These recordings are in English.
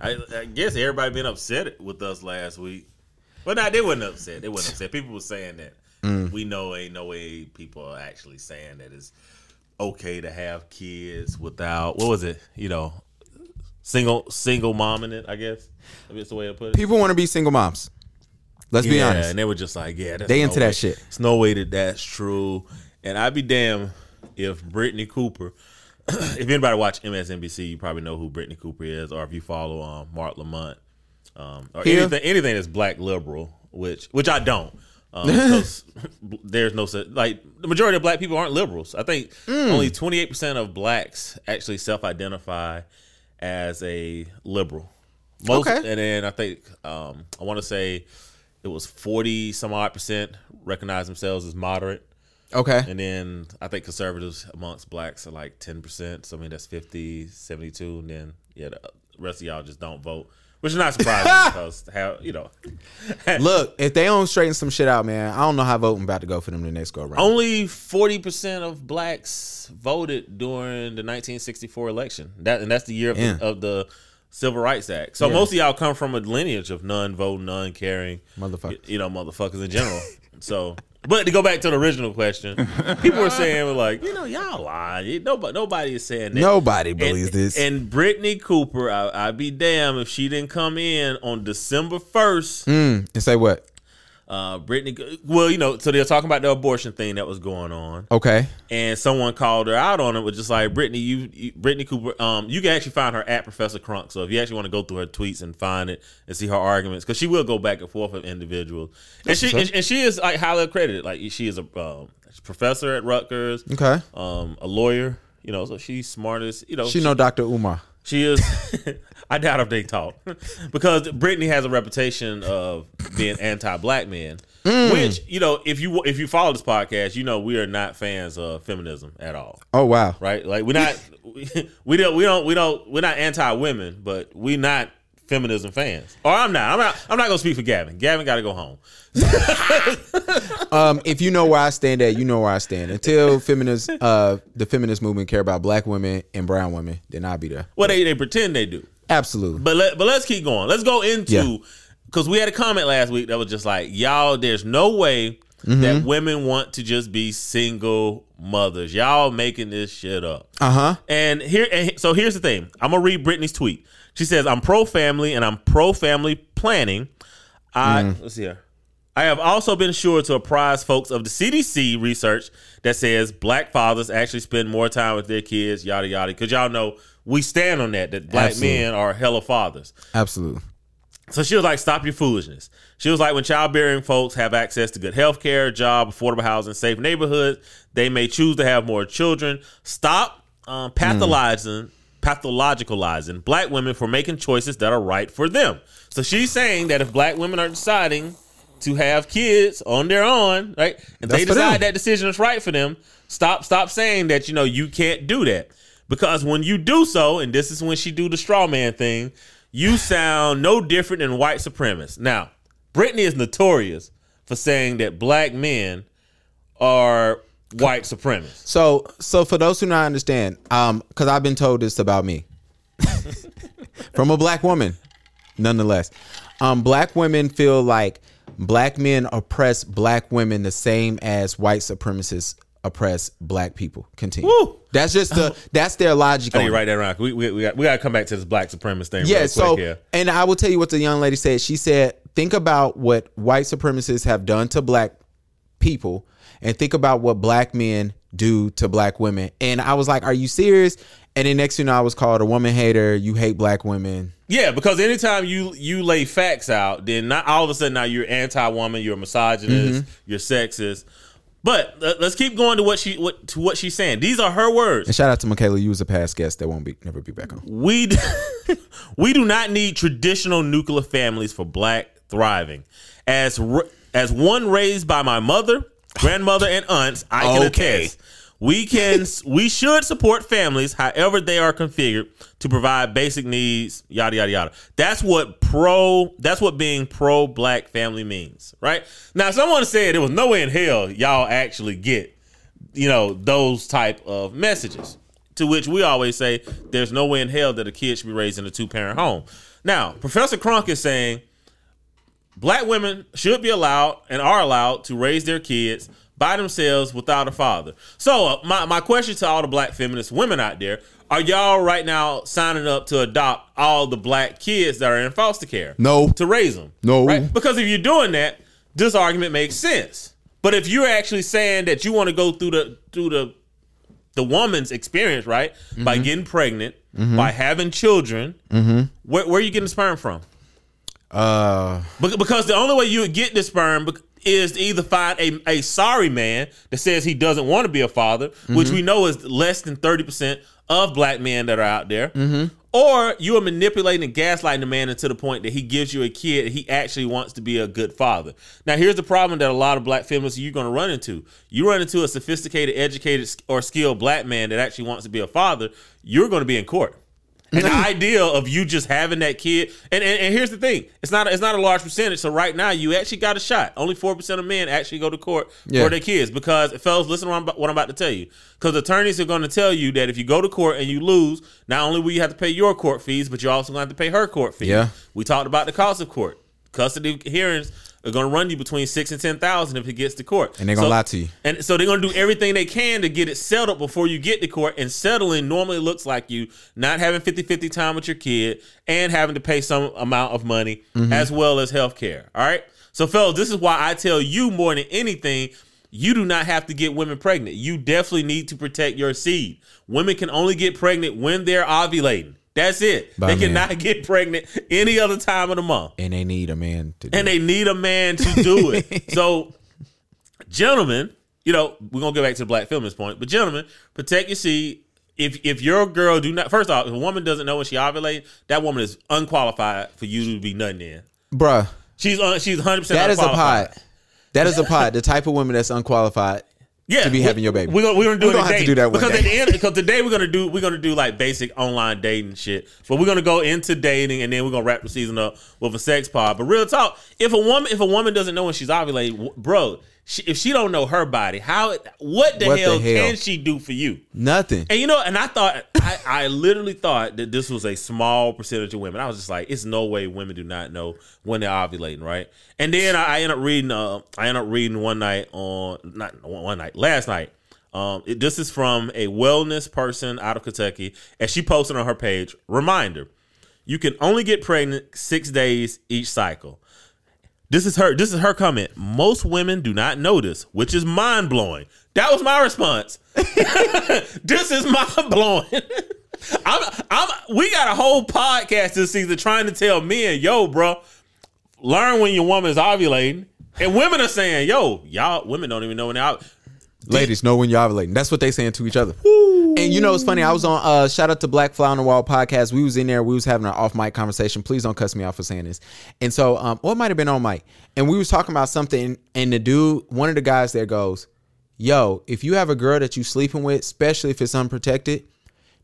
I, I guess everybody been upset with us last week. But nah, they wasn't upset. They wasn't upset. People were saying that Mm. we know ain't no way people are actually saying that it's okay to have kids without what was it? You know, single single mom in it. I guess that's the way I put it. People want to be single moms. Let's be honest. yeah, and they were just like, yeah, that's They no into that way- shit. It's no way that that's true. And I'd be damned if Brittney Cooper. if anybody watch MSNBC, you probably know who Brittney Cooper is, or if you follow um, Marc Lamont, um, or Here? anything anything that's black liberal, which which I don't. Um, there's no like the majority of black people aren't liberals. I think Mm. only 28 percent of blacks actually self-identify as a liberal. Most, Okay. and then I think um, I want to say it was 40 some odd percent recognize themselves as moderate. Okay. And then I think conservatives amongst blacks are like 10%. So I mean, that's 50, 72. And then, yeah, the rest of y'all just don't vote, which is not surprising because, how, you know, Look, if they don't straighten some shit out, man, I don't know how voting about to go for them the next go around. only 40% of blacks voted during the 1964 election. That And that's the year of, Yeah. the, of the Civil Rights Act. So Yeah. most of y'all come from a lineage of non voting, non caring, Motherfuckers. you know, motherfuckers in general. so, but to go back to the original question, people were saying, were like, you know, y'all lying. Nobody, nobody is saying that. Nobody And- believes this. And Brittney Cooper, I, I'd be damned if she didn't come in on December 1st. Mm, and say what? Uh, Brittney, well, you know, so they're talking about the abortion thing that was going on Okay. and someone called her out on it was just like Brittney, you, you Brittney Cooper. Um, you can actually find her at Professor Crunk. So if you actually want to go through her tweets and find it and see her arguments, because she will go back and forth with individuals, and she and, and she is like highly accredited. Like she is a um, professor at Rutgers, Okay. um, a lawyer. You know, so she's smartest. you know. She know Dr. Umar. She is. I doubt if they talk because Brittney has a reputation of being anti-black men. Mm. Which you know, if you if you follow this podcast, you know we are not fans of feminism at all, Oh wow. right? Like we're not we don't we don't we don't we're not anti-women, but we not feminism fans. Or I'm not. I'm not. I'm not gonna speak for Gavin. Gavin got to go home. Um, if you know where I stand at, you know where I stand. Until feminists, uh, the feminist movement care about black women and brown women, then I'll be there. Well, they they pretend they do. Absolutely. But let but let's keep going. Let's go into Yeah. because we had a comment last week that was just like, y'all, there's no way Mm-hmm. that women want to just be single mothers. Y'all making this shit up. Uh huh. And here, and so here's the thing. I'm gonna read Brittney's tweet. She says, "I'm pro family and I'm pro family planning. I Mm. let's see here. I have also been sure to apprise folks of the CDC research that says black fathers actually spend more time with their kids, yada yada. Because y'all know we stand on that that black Absolutely. men are hella fathers. Absolutely. So she was like, "Stop your foolishness." She was like, "When childbearing folks have access to good health care, job, affordable housing, safe neighborhoods, they may choose to have more children. Stop um, pathologizing, pathologicalizing black women for making choices that are right for them." So she's saying that if black women are deciding to have kids on their own, right, and That's they decide that decision is right for them, stop, stop saying that you know you can't do that because when you do so, and this is when she do the straw man thing, you sound no different than white supremacists. Now, Brittney is notorious for saying that black men are white supremacists. So, so for those who not understand, um, because I've been told this about me from a black woman, nonetheless, um, black women feel like black men oppress black women the same as white supremacists oppress black people. Continue. Woo. That's just the that's their logic. I need it. to write that around. We, we, we, got, we got to come back to this black supremacist thing. Yeah, so here. and I will tell you what the young lady said. She said, "Think about what white supremacists have done to black people, and think about what black men do to black women." And I was like, "Are you serious?" And then next thing you know, I was called a woman hater. You hate black women. Yeah, because anytime you you lay facts out, then not all of a sudden now you're anti-woman, you're a misogynist, Mm-hmm. you're sexist. But let- let's keep going to what she what to what she's saying. These are her words. And shout out to Michaela. You was a past guest that won't be never be back on. We d- we do not need traditional nuclear families for black thriving. As as one raised by my mother, grandmother, and aunts, I can Okay. attest. We can we should support families however they are configured to provide basic needs, yada yada yada. That's what pro that's what being pro black family means, right? Now someone said there was no way in hell y'all actually get you know those type of messages To which we always say, there's no way in hell that a kid should be raised in a two parent home. Now, Professor Crunk is saying black women should be allowed and are allowed to raise their kids by themselves without a father. So, uh, my, my question to all the black feminist women out there are y'all right now signing up to adopt all the black kids that are in foster care? No. To raise them? No. Right? Because if you're doing that, this argument makes sense. But if you're actually saying that you want to go through the through the the woman's experience, right, by mm-hmm. getting pregnant, mm-hmm. by having children, mm-hmm. where, where are you getting the sperm from? Uh, Bec- Because the only way you would get the sperm is to either find a, a sorry man that says he doesn't want to be a father, which we know is less than 30% of black men that are out there, or you are manipulating and gaslighting the man into the point that he gives you a kid and he actually wants to be a good father. Now, here's the problem that a lot of black feminists you're going to run into. You run into a sophisticated, educated, or skilled black man that actually wants to be a father, you're going to be in court. And the idea of you just having that kid, and, and, and here's the thing, it's not it's not a large percentage. So right now, you actually got a shot. Only four percent of men actually go to court Yeah. for their kids because, fellas, listen to what I'm, what I'm about to tell you. Because attorneys are going to tell you that if you go to court and you lose, not only will you have to pay your court fees, but you're also going to have to pay her court fees. Yeah. we talked about the cost of court. Custody hearings are going to run you between six and ten thousand if it gets to court, And they're gonna So- lie to you. and so they're gonna do everything they can to get it settled before you get to court. And settling normally looks like you not having 50-50 time with your kid and having to pay some amount of money mm-hmm. as well as health care. All right. So fellas, this is why I tell you more than anything, you do not have to get women pregnant. You definitely need to protect your seed. Women can only get pregnant when they're ovulating. That's it. By they man. cannot get pregnant any other time of the month and they need a man to do and they need a man to do it. so, gentlemen, you know we're gonna go back to the black feminist point, but gentlemen, protect your seed. If if your girl do not, first off, if a woman doesn't know when she ovulates, that woman is unqualified for you to be nothing in. Bruh, She's un, she's hundred percent. that is a pot. That is a pot. The type of woman that's unqualified. Yeah, to be we- having your baby. We're gonna, we're gonna do We're gonna have to do that one because day. at the end, because today we're gonna do we're gonna do like basic online dating shit. But we're gonna go into dating and then we're gonna wrap the season up with a sex pod. But real talk, if a woman if a woman doesn't know when she's ovulating, bro, she, if she don't know her body, how what the, What the hell, hell? can she do for you? Nothing. And you know, and I thought, I, I literally thought that this was a small percentage of women. I was just like, it's no way women do not know when they're ovulating, right? And then I, I end up reading, uh, I end up reading one night on, not one night, last night. Um, it, this is from a wellness person out of Kentucky, and she posted on her page. Reminder: You can only get pregnant six days each cycle. This is her. This is her comment. Most women do not notice, which is mind blowing. That was my response. this is mind blowing. I'm, I'm. We got a whole podcast this season trying to tell men, yo, bro, learn when your woman is ovulating, and women are saying, yo, y'all women don't even know when they're. Ladies know when you're ovulating. That's what they saying to each other. And you know it's funny. I was on uh shout out to Black Fly on the Wall podcast. We was in there. We was having an off mic conversation. Please don't cuss me out for saying this. And so um, or it might have been on mic. And we was talking about something. And the dude, one of the guys there goes, "Yo, if you have a girl that you sleeping with, especially if it's unprotected,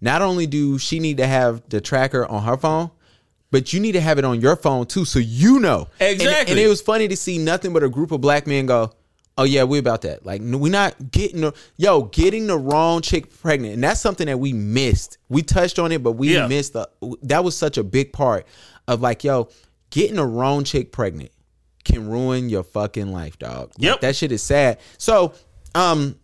not only do she need to have the tracker on her phone." But you need to have it on your phone too, so you know And- Exactly. and it was funny to see nothing but a group of black men go, "Oh yeah, we about that." Like we're not getting the yo getting the wrong chick pregnant, and that's something that we missed. We touched on it, but we Yeah. missed the. That was such a big part of like yo getting the wrong chick pregnant can ruin your fucking life, dog. Like, Yep. that shit is sad. So, um.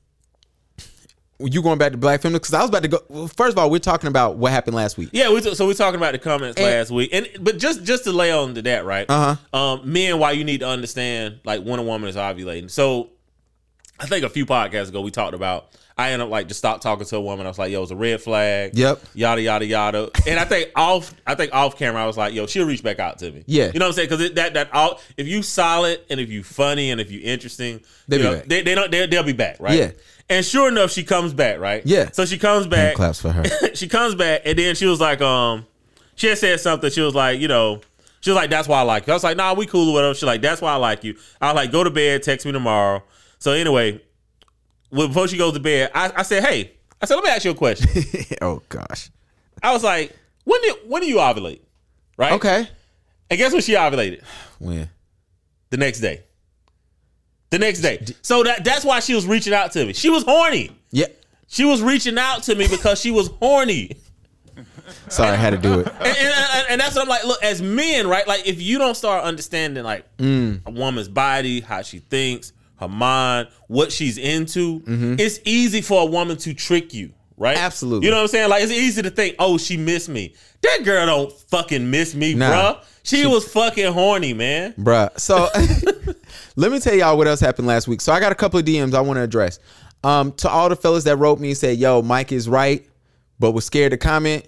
You going back to black feminists? Because I was about to go. well, First of all, we're talking about what happened last week. Yeah, we so we're talking about the comments And- last week, and but just just to lay on to that, right? Uh-huh. Um, men, why you need to understand like when a woman is ovulating. So, I think a few podcasts ago we talked about. I ended up like just stopped talking to a woman. I was like, "Yo, it's a red flag." Yep. Yada yada yada. And I think off, I think off camera, I was like, "Yo, she'll reach back out to me." Yeah. you know what I'm saying? Because that that all if you solid and if you funny and if you interesting, They'll you be know, back. they they don't they, they'll be back, right? Yeah. And sure enough, she comes back, right? Yeah. So she comes back Claps for her. she comes back and then she was like, um, she had said something. She was like, you know, she was like, that's why I like you. I was like, nah, we cool or whatever. She's like, that's why I like you. I was like, go to bed, text me tomorrow. So anyway, well, before she goes to bed, I, I said, hey, I said, let me ask you a question. oh gosh. I was like, when did when do you ovulate? Right? Okay. And guess when she ovulated? When? The next day. The next day. So that that's why she was reaching out to me. She was horny. Yeah. She was reaching out to me because she was horny. Sorry, I had to do it. and, and, and that's what I'm like. Look, as men, right? Like, if you don't start understanding like Mm. a woman's body, how she thinks, her mind, what she's into, Mm-hmm. it's easy for a woman to trick you, right? Absolutely. You know what I'm saying? Like, it's easy to think, oh, she missed me. That girl don't fucking miss me, Nah. bruh. She, was fucking horny, man. Bruh. So let me tell y'all what else happened last week. So I got a couple of DMs I want to address. Um, to all the fellas that wrote me and said, yo, Mike is right, but was scared to comment.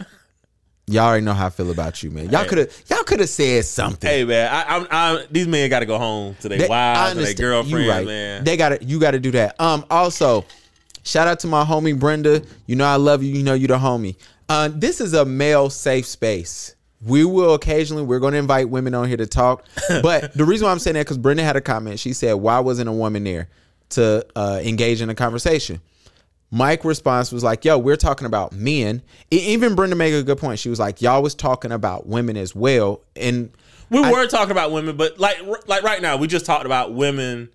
Y'all already know how I feel about you, man. Y'all Hey. could have y'all could have said something. Hey, man, I, I'm, I'm, these men got to go home to their wives, to their girlfriends, You right. man. They got to you got to do that. Um also, shout out to my homie Brenda. You know I love you. You know you the homie. Uh this is a male safe space. We will occasionally we're going to invite women on here to talk. But the reason why I'm saying that cuz Brenda had a comment. She said, "Why wasn't a woman there to uh engage in a conversation?" Mike response was like, "Yo, we're talking about men." Even Brenda made a good point. She was like, "Y'all was talking about women as well." And We I- were talking about women, but like like right now, we just talked about women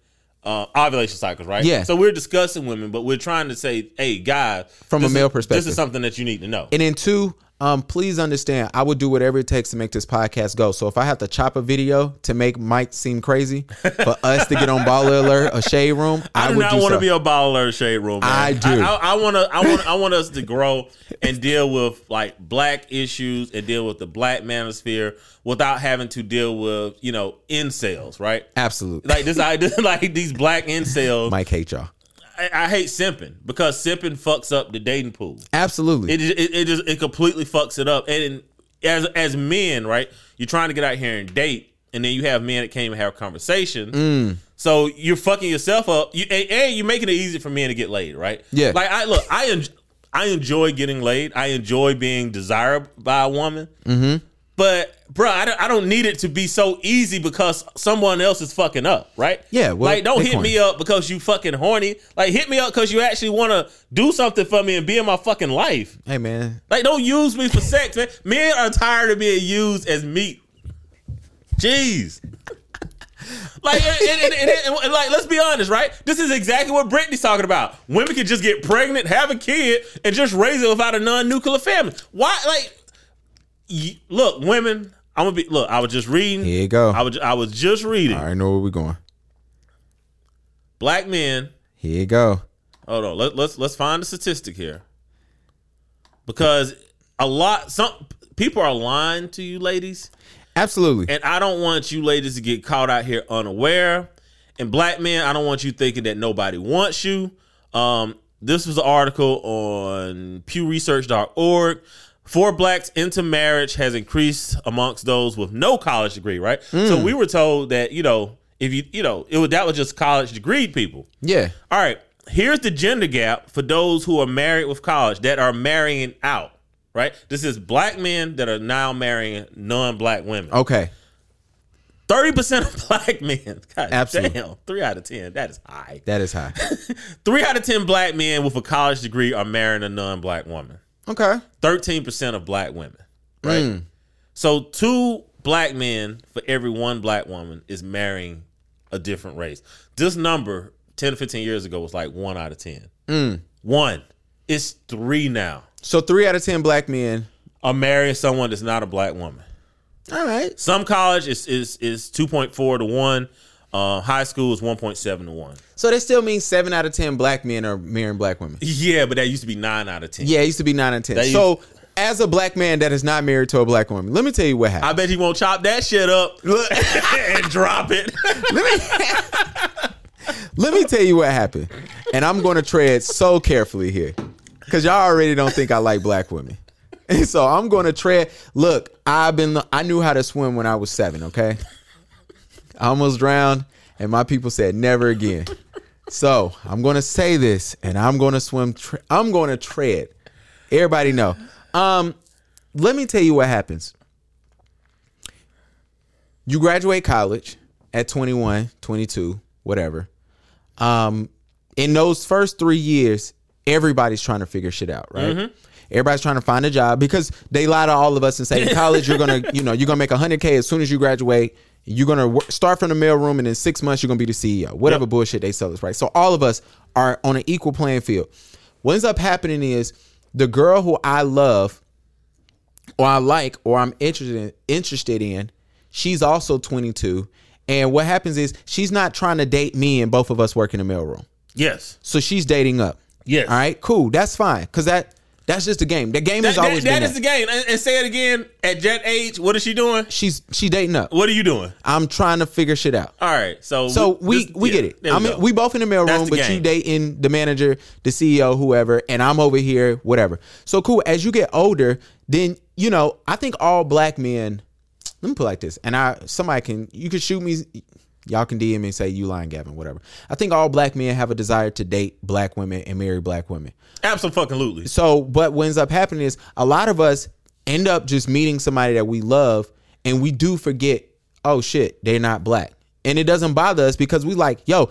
uh, ovulation cycles, right? Yeah. So we're discussing women, but we're trying to say, hey, guys, From a male is- perspective. this is something that you need to know. And then two, um, please understand, I would do whatever it takes to make this podcast go. So if I have to chop a video to make Mike seem crazy, for us to get on Baller Alert or Shade Room, I, I do not do want to so. be a baller Alert shade room. Man. I do. I, want to. I want. I want us to grow and deal with like black issues and deal with the black manosphere without having to deal with you know incels, right? Absolutely. Like this idea, like these black incels. Mike hate y'all. I, I hate simping because simping fucks up the dating pool. Absolutely. It, it it just it completely fucks it up. And as as men, right, you're trying to get out here and date, and then you have men that can't even have conversations. Mm. So you're fucking yourself up. You and, and you're making it easy for men to get laid, right? Yeah. Like I look, I en- I enjoy getting laid. I enjoy being desired by a woman. Mm-hmm. But bro, I don't, I don't need it to be so easy because someone else is fucking up, right? Yeah, well, like don't they hit me up because you fucking horny. Like hit me up because you actually want to do something for me and be in my fucking life. hey man, Like, don't use me for sex, man. Men are tired of being used as meat. Jeez. Like, and, and- and- and- and, like, let's be honest, right? This is exactly what Brittney's talking about. Women can just get pregnant, have a kid, and just raise it without a non-nuclear family. Why? Like, look, women. I'm gonna be. Look, I was just reading. here you go. I was. I was just reading. I know where we're going. Black men. Here you go. Hold on. Let, let's let's find a statistic here. Because a lot, some people are lying to you, ladies. Absolutely. And I don't want you ladies to get caught out here unaware. And black men, I don't want you thinking that nobody wants you. Um, this was an article on pewresearch.org. For blacks intermarriage has increased amongst those with no college degree, right? So hmm. we were told that, you know, if you, you know, it was that was just college degree people. yeah. All right, here's the gender gap for those who are married with college that are marrying out, right? This is black men that are now marrying non-black women. Okay. Thirty percent of black men. God Absolutely. damn, three out of ten. That is high. That is high. Three out of ten black men with a college degree are marrying a non-black woman. Okay. Thirteen percent of black women. Right. Mm. So two black men for every one black woman is marrying a different race. This number ten to fifteen years ago was like one out of ten. Mm. One. It's three now. So three out of ten black men. Are marrying someone that's not a black woman. All right. Some college is is is two point four to one. Uh, high school is one point seven to one. So that still means seven out of ten black men are marrying black women. Yeah, but that used to be nine out of ten. Yeah, it used to be nine and ten. That So as a black man that is not married to a black woman, let me tell you what happened. I bet he won't chop that shit up and drop it. let me Let me tell you what happened. And I'm going to tread so carefully here because y'all already don't think I like black women. And so I'm going to tread. Look, I've been, I knew how to swim when I was seven, okay? I almost drowned, and my people said never again. So I'm going to say this, and I'm going to swim, tre- I'm going to tread. Everybody know. Um, let me tell you what happens. You graduate college at 21, 22, whatever. Um, in those first three years, everybody's trying to figure shit out, right? Everybody's trying to find a job because they lie to all of us and say in college you're gonna, you know, you're gonna make hundred k as soon as you graduate. You're gonna work, start from the mailroom, and in six months you're gonna be the CEO. Whatever Yep. bullshit they sell us, right? So all of us are on an equal playing field. what ends up happening is the girl who I love or I like or I'm interested in, interested in, she's also 22. And what happens is she's not trying to date me and both of us work in the mailroom. Yes. So she's dating up. Yes. All right, cool. That's fine. Cause that that's just the game. The game That, has that- always that been is the game. And, and say it again. At Jet age, what is she doing? She's she dating up. What are you doing? I'm trying to figure shit out. All right. So So we this- we yeah, get it. I mean, go. we both in the mailroom, but you game. dating the manager, the CEO, whoever, and I'm over here, whatever. So cool. As you get older, then you know, I think all black men. Let me put it like this, and I somebody can you can shoot me. Y'all can DM me and say you lying, Gavin, whatever. I think all black men have a desire to date black women and marry black women. absolutely. So, but what ends up happening is a lot of us end up just meeting somebody that we love, and we do forget, oh shit, they're not black, and it doesn't bother us because we like, yo,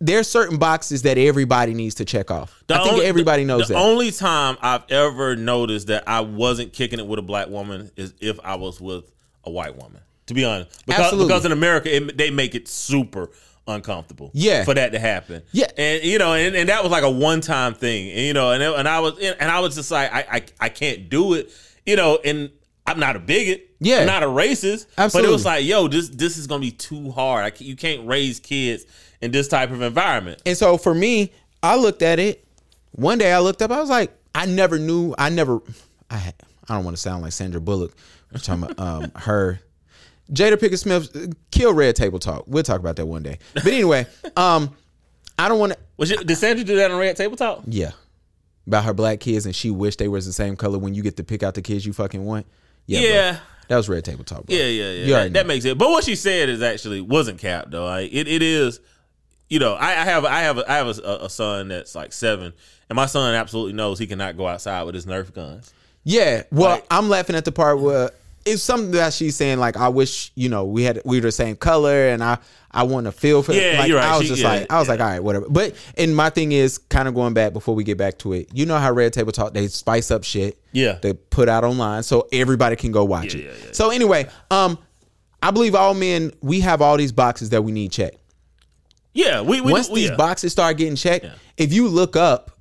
there's certain boxes that everybody needs to check off. I think only- everybody knows that. the that. only time I've ever noticed that I wasn't kicking it with a black woman is if I was with a white woman. To be honest, because Absolutely. because in America it, they make it super uncomfortable. Yeah. for that to happen. Yeah. and you know, and, and that was like a one time thing. And, you know, and and I was and I was just like, I, I I can't do it. You know, and I'm not a bigot. Yeah. I'm not a racist. Absolutely. But it was like, yo, this this is gonna be too hard. I, you can't raise kids in this type of environment. And so for me, I looked at it. One day I looked up. I was like, I never knew. I never. I I don't want to sound like Sandra Bullock. I'm talking about um, her. Jada Pinkett Smith uh, kill Red Table Talk. We'll talk about that one day. But anyway, um, I don't want to. Was did Sandra do that on Red Table Talk? Yeah, about her black kids and she wished they was the same color when you get to pick out the kids you fucking want. Yeah, bro. Yeah. that was Red Table Talk. Bro. Yeah, yeah, yeah. That, that makes it. But what she said is actually wasn't capped though. Like, it, it is. You know, I, I have I have a, I have a, a son that's like seven, and my son absolutely knows he cannot go outside with his Nerf guns. Yeah, well, Like- I'm laughing at the part where it's something that she's saying like, I wish you know we had we were the same color, and I I want to feel for. Yeah, like, you're right. I was She- just yeah, like, I was yeah. like, all right, whatever. But and my thing is kind of going back before we get back to it. You know how Red Table Talk they spice up shit. Yeah. they put out online so everybody can go watch Yeah, it. so anyway, um, I believe all men we have all these boxes that we need checked. Yeah, we, we Once we, these boxes start getting checked, if you look up,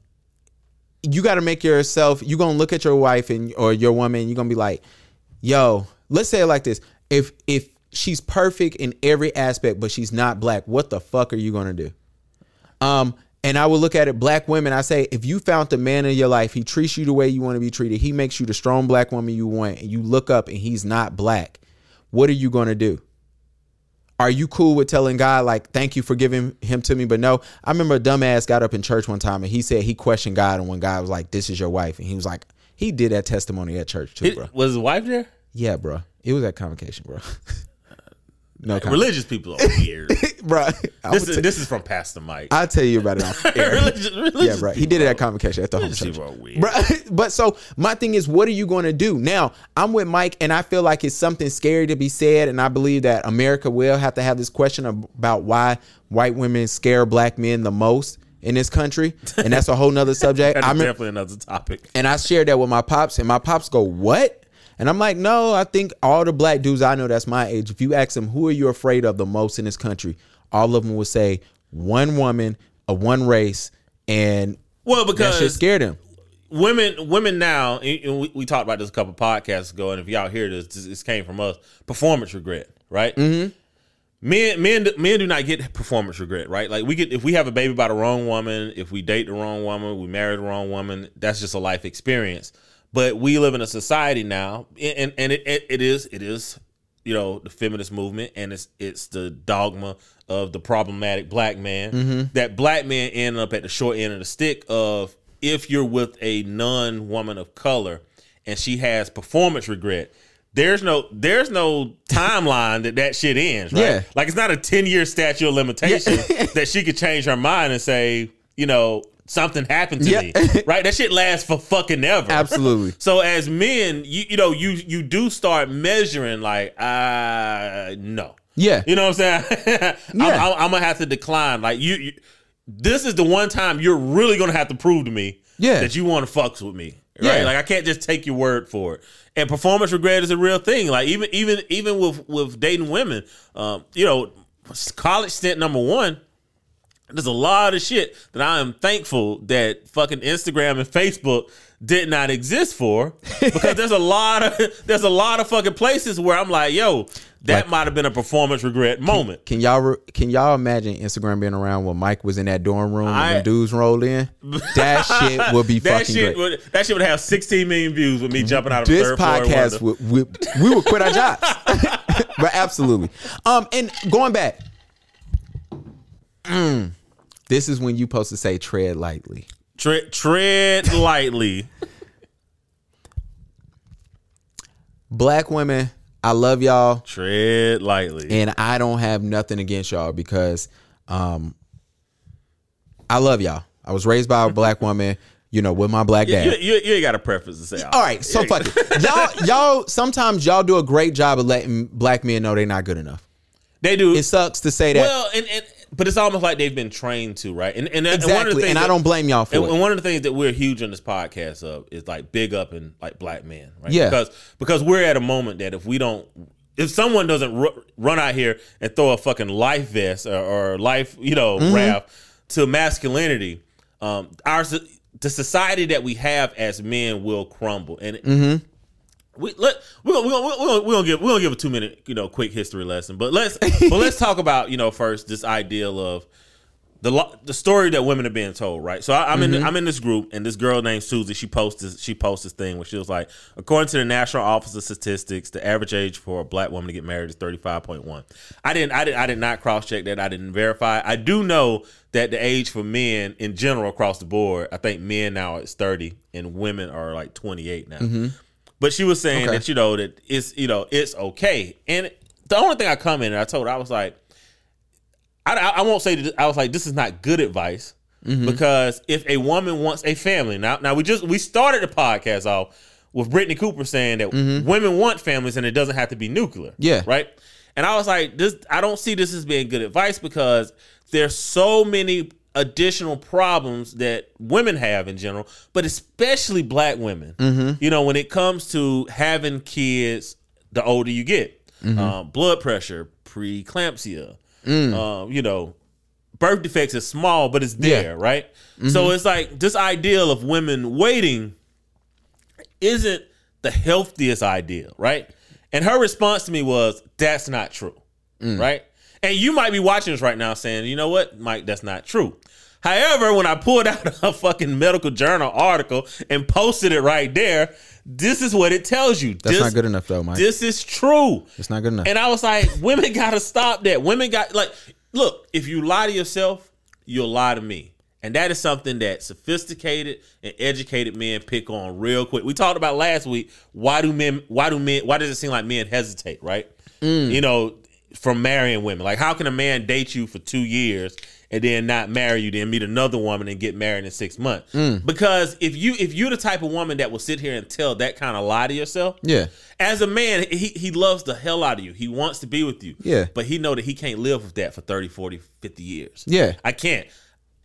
you got to make yourself. You're gonna look at your wife and or your woman. You're gonna be like, "Yo, let's say it like this: if if she's perfect in every aspect, but she's not black, what the fuck are you gonna do?" Um, and I would look at it, black women. I say, if you found the man in your life, he treats you the way you want to be treated. He makes you the strong black woman you want, and you look up and he's not black. What are you gonna do? Are you cool with telling God like, "Thank you for giving him to me"? But no, I remember a dumbass got up in church one time and he said he questioned God, and when God was like, "This is your wife," and he was like, he did that testimony at church too, bro. was his wife there? Yeah, bro. It was at convocation, bro. no, convocation. Religious people are weird. bro. This is t- this is from Pastor Mike. I'll tell you about it off air. religious, religious yeah, bro. He did it at convocation at the home church. Bro, but so my thing is, what are you going to do now? I'm with Mike, and I feel like it's something scary to be said, and I believe that America will have to have this question about why white women scare black men the most in this country, and that's a whole nother subject. That's I remember, definitely another topic. and I shared that with my pops, and my pops go, "What?" And I'm like, "No, I think all the black dudes I know that's my age. If you ask them who are you afraid of the most in this country, all of them would say one woman, a one race, and Well, that shit scared them." women women now and and we, we talked about this a couple podcasts ago and if y'all hear this this, this came from us performance regret right mm-hmm. Men men men do not get performance regret right? Like we get if we have a baby by the wrong woman if we date the wrong woman we marry the wrong woman that's just a life experience. But we live in a society now and and it, it, it is it is you know the feminist movement and it's it's the dogma of the problematic black man. Mm-hmm. That black men end up at the short end of the stick of if you're with a non woman of color and she has performance regret there's no there's no timeline that that shit ends right Yeah. like it's not a 10 year statute of limitation that she could change her mind and say you know something happened to Yeah. me right that shit lasts for fucking ever Absolutely. so as men, you you know you you do start measuring like uh no. Yeah. You know what I'm saying? I'm, I'm, I'm gonna have to decline. Like you, you, this is the one time you're really gonna have to prove to me Yeah. that you want to fucks with me. Right? Yeah. Like I can't just take your word for it. And performance regret is a real thing. Like even even even with with dating women, um, you know, college stint number one. there's a lot of shit that I am thankful that fucking Instagram and Facebook did not exist for because there's a lot of there's a lot of fucking places where I'm like, yo, that Like- might have been a performance regret moment. Can y'all re- can y'all imagine Instagram being around when Mike was in that dorm room I- and the dudes rolled in? That shit would be that fucking shit great. would that shit would have 16 million views with me jumping out of the this third podcast would, would we would quit our jobs but absolutely um and going back mm, this is when you supposed to say tread lightly Tre- tread lightly. black women i love y'all tread lightly. and i don't have nothing against y'all because um i love y'all i was raised by a black woman you know with my black dad you, you, you ain't got a preference to say. all right so fuck it y'all y'all sometimes y'all do a great job of letting black men know they're not good enough They do. it sucks to say that well, and, and but it's almost like they've been trained to, right? And and, and one of the exactly things and i don't blame y'all for And, it and one of the things that we're huge on this podcast of is like big up and like black men, right? Yeah. Because because we're at a moment that if we don't, if someone doesn't ru- run out here and throw a fucking life vest or, or life, you know, Mm-hmm. raft to masculinity, um, our the society that we have as men will crumble, and. Mm-hmm. We let we're gonna, we're gonna, we're gonna, we're gonna give we're gonna give a two minute you know quick history lesson, but let's but let's talk about you know first this ideal of the the story that women are being told, right? So I, I'm in mm-hmm. I'm in this group, and this girl named Susie, she posted she posts this thing where she was like, according to the National Office of Statistics, the average age for a black woman to get married is 35.1. I didn't I did I did not cross check that. I didn't verify. I do know that the age for men in general across the board, I think men now is 30 and women are like 28 now. Mm-hmm. But she was saying Okay. that you know that it's you know it's okay, and the only thing I commented, I told her I was like. I, I I won't say that I was like this is not good advice Mm-hmm. because if a woman wants a family now now we just we started the podcast off with Brittney Cooper saying that women want families and it doesn't have to be nuclear Mm-hmm. Yeah. right and I was like this I don't see this as being good advice because there's so many additional problems that women have in general but especially black women Mm-hmm. you know when it comes to having kids the older you get Mm-hmm. um, blood pressure preeclampsia Mm. um, you know, birth defects is small, but it's there, Yeah. right? So it's like this ideal of women waiting isn't the healthiest ideal, right? And her response to me was, "That's not true," right? And you might be watching this right now, saying, "You know what, Mike? That's not true." However, when I pulled out a fucking medical journal article and posted it right there, this is what it tells you. That's this, not good enough though, Mike. This is true. it's not good enough. And I was like, women gotta stop that. Women got like, look, if you lie to yourself, you'll lie to me. And that is something that sophisticated and educated men pick on real quick. We talked about last week. Why do men? Why do men? Why does it seem like men hesitate? Right? Mm. You know, from marrying women. Like, how can a man date you for two years and then not marry you, then meet another woman and get married in six months? Mm. Because if you if you're the type of woman that will sit here and tell that kind of lie to yourself, yeah. as a man, he, he loves the hell out of you. He wants to be with you. Yeah. But he know that he can't live with that for 30, 40, 50 years. Yeah. I can't.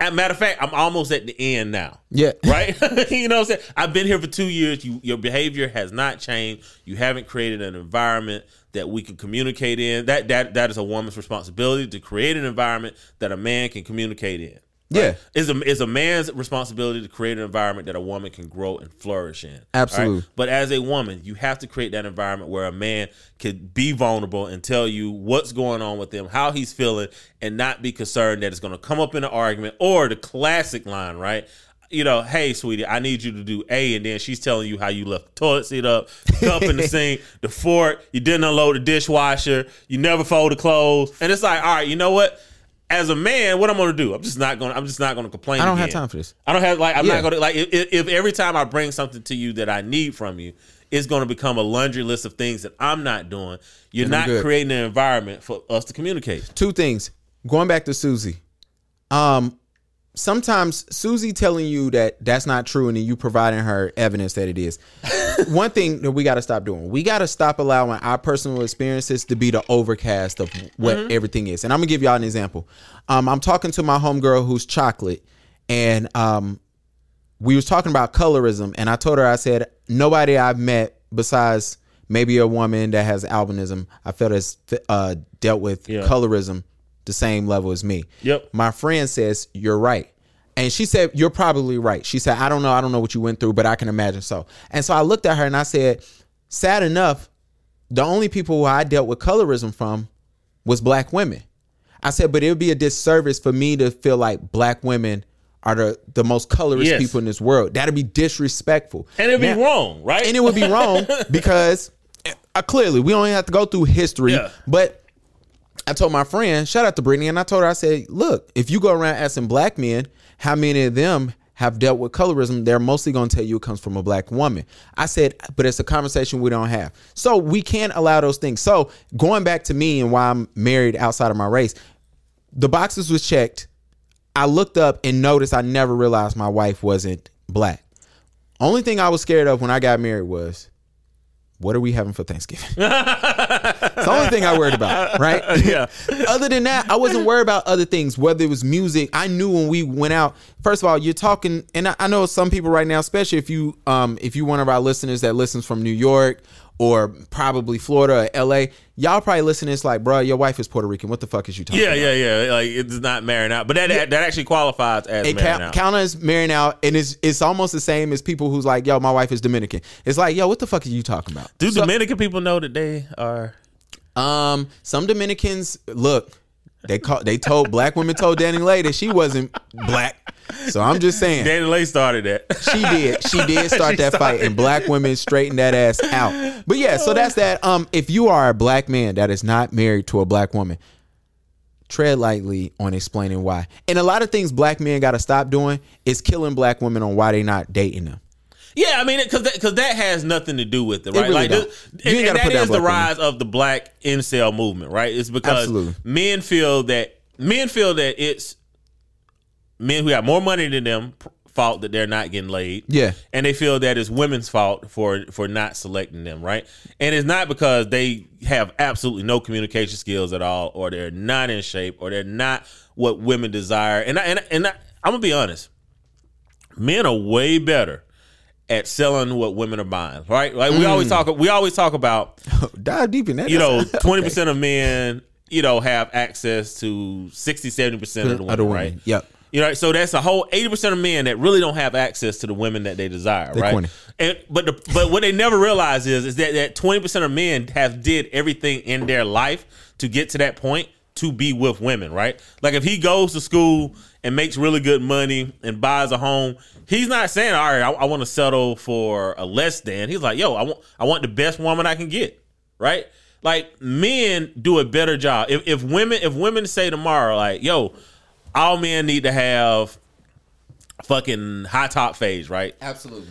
As a matter of fact, I'm almost at the end now. Yeah. Right? you know what I'm saying? I've been here for two years. You your behavior has not changed. You haven't created an environment that we can communicate in. That that that is a woman's responsibility to create an environment that a man can communicate in. Yeah. Is a is a man's responsibility to create an environment that a woman can grow and flourish in. Absolutely. Right? But as a woman, you have to create that environment where a man could be vulnerable and tell you what's going on with him, how he's feeling, and not be concerned that it's going to come up in an argument or the classic line, right? You know, hey, sweetie, I need you to do A, and then she's telling you how you left the toilet seat up, cup in the sink, the fork, you didn't unload the dishwasher, you never fold the clothes, and it's like, all right, you know what? As a man, what I'm gonna do? I'm just not gonna. I'm just not gonna complain. I don't have time for this. I don't have like I'm Yeah. not gonna like if, if every time I bring something to you that I need from you, it's gonna become a laundry list of things that I'm not doing. You're not good. creating an environment for us to communicate. Two things. Going back to Susie. Um sometimes Susie telling you that that's not true and then you providing her evidence that it is. One thing that we got to stop doing. We got to stop allowing our personal experiences to be the overcast of what everything is. And I'm going to give y'all an example. Um I'm talking to my homegirl who's chocolate and um we was talking about colorism and I told her I said nobody I've met besides maybe a woman that has albinism I felt has uh, dealt with Yeah. colorism the same level as me. Yep. My friend says, You're right. And she said, You're probably right. She said, I don't know. I don't know what you went through, but I can imagine so. And so I looked at her and I said, Sad enough, the only people who I dealt with colorism from was black women. I said, but it would be a disservice for me to feel like black women are the, the most colorist Yes. people in this world. That'd be disrespectful. And it'd be wrong, right? and it would be wrong because uh, clearly we don't have to go through history. Yeah. But I told my friend, shout out to Brittany, and I told her, I said, look, if you go around asking black men how many of them have dealt with colorism, they're mostly going to tell you it comes from a black woman. I said, but it's a conversation we don't have. So we can't allow those things. So going back to me and why I'm married outside of my race, the boxes was checked. I looked up and noticed I never realized my wife wasn't black. Only thing I was scared of when I got married was, what are we having for Thanksgiving? it's the only thing I worried about, right? Yeah. other than that, I wasn't worried about other things, whether it was music. I knew when we went out. First of all, you're talking, and I, I know some people right now, especially if you, um, if you one of our listeners that listens from New York or probably Florida or LA, y'all probably listening. It's like, bro, your wife is Puerto Rican. What the fuck is you talking yeah, about? yeah, yeah. Like it's not marrying out, but that that actually qualifies as It marrying count, out. count as marrying out, and it's it's almost the same as people who's like, yo, my wife is Dominican. It's like, yo, what the fuck are you talking about? Do Dominican people know that they are? Um, some Dominicans look. They call. They told black women told DaniLeigh that she wasn't black. So I'm just saying Danny Lay started that. she did. She did start She that fight, and black women straightened that ass out. But yeah, so that's that. Um, if you are a black man that is not married to a black woman, tread lightly on explaining why. And a lot of things black men got to stop doing is killing black women on why they not dating them. Yeah, I mean, because that, 'cause that has nothing to do with it, right? really like, this- and, and that is the rise of the black incel movement, right? It's because Absolutely. men feel that men feel that it's men who have more money than them fault that they're not getting laid. Yeah. and they feel that it's women's fault for for not selecting them, right? And it's not because they have absolutely no communication skills at all, or they're not in shape, or they're not what women desire. And I, and I- and I, I'm gonna be honest, men are way better at selling what women are buying, right? Like we always mm. talk, we always talk about, Dive deep in that. you know, twenty okay. percent of men, you know, have access to 60, 70 percent of the women, women. right? Yep. You know, so that's a whole eighty percent of men that really don't have access to the women that they desire, right? corny. And but the, but what they never realize is is that that twenty percent of men have did everything in their life to get to that point to be with women, right? Like if he goes to school and makes really good money and buys a home, he's not saying, "All right, I, I want to settle for a less than." He's like, "Yo, I want I want the best woman I can get," right? Like men do a better job. If if women if women say tomorrow, like, "Yo," all men need to have fucking high top phase, right? Absolutely.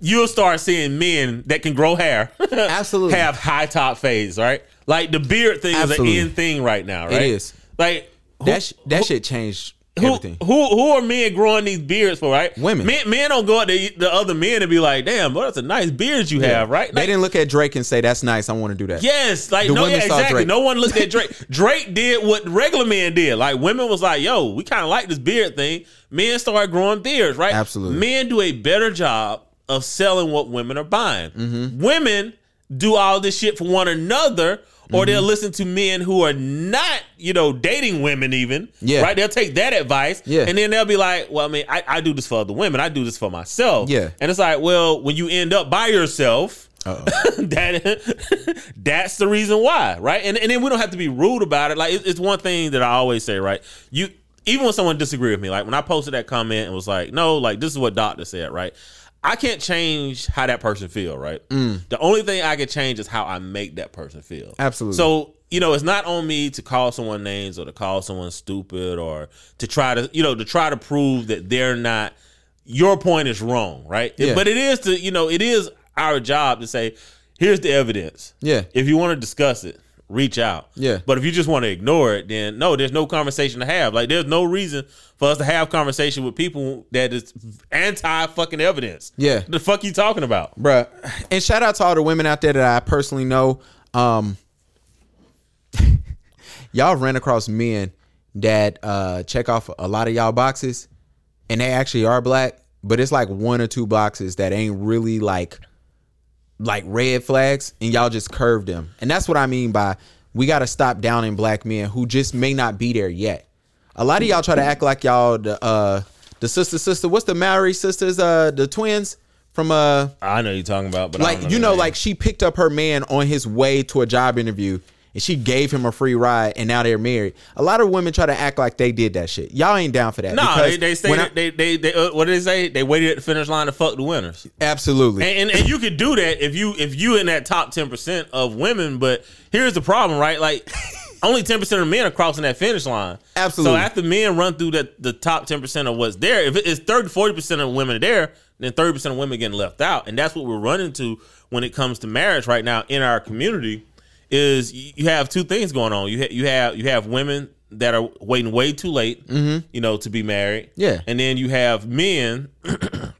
You'll start seeing men that can grow hair Absolutely. have high top phase, right? Like the beard thing Absolutely. is an in thing right now, right? is. Like who, That sh- that shit changed who, everything. who who are men growing these beards for, right? Women. Men, men don't go up to the other men and be like, "Damn, boy, that's a nice beard you have," right? They didn't look at Drake and say that's nice. I want to do that. Yes, like The no, yeah, exactly. Drake. No one looked at Drake. Drake did what regular men did. Like women was like, "Yo, we kind of like this beard thing." Men started growing beards, right? Absolutely. Men do a better job of selling what women are buying. Mm-hmm. Women do all this shit for one another, or they'll Mm-hmm. listen to men who are not, you know, dating women even. Yeah. Right? They'll take that advice. Yeah. And then they'll be like, well, I mean, I, I do this for other women. I do this for myself. Yeah. And it's like, well, when you end up by yourself, that that's the reason why, right? And and then we don't have to be rude about it. Like it- it's one thing that I always say, right? You even when someone disagree with me, like when I posted that comment and was like, no, like this is what doctor said, right? I can't change how that person feel, right? Mm. The only thing I can change is how I make that person feel. Absolutely. So you know, it's not on me to call someone names or to call someone stupid or to try to, you know, to try to prove that they're not. Your point is wrong, right? Yeah. But it is to, you know, it is our job to say, here's the evidence. Yeah. If you want to discuss it, reach out. Yeah. But if you just want to ignore it, then no, there's no conversation to have. Like, there's no reason for us to have conversation with people that is anti fucking evidence. Yeah. The fuck you talking about? bruh. And shout out to all the women out there that I personally know. Um, y'all ran across men that uh, check off a lot of y'all boxes, and they actually are black, but it's like one or two boxes that ain't really like like red flags, and y'all just curved them. And that's what I mean by we got to stop downing black men who just may not be there yet. A lot of y'all try to act like y'all the uh the sister sister. What's the Mallory sisters? Uh, the twins from uh I know you're talking about, but I like don't you know like she picked up her man on his way to a job interview and she gave him a free ride and now they're married a lot of women try to act like they did that shit y'all ain't down for that no, because they they say I- they they, they uh, what did they say? They waited at the finish line to fuck the winners. absolutely And, and and you could do that if you if you in that top ten percent of women. But here's the problem, right? Like only ten percent of men are crossing that finish line. Absolutely. So after men run through that the top ten percent of what's there, if it's 30, 40 percent of women are there, then thirty percent of women getting left out, and that's what we're running to when it comes to marriage right now in our community. Is you have two things going on. You ha- you have you have women that are waiting way too late, mm-hmm. you know, to be married. Yeah. and then you have men that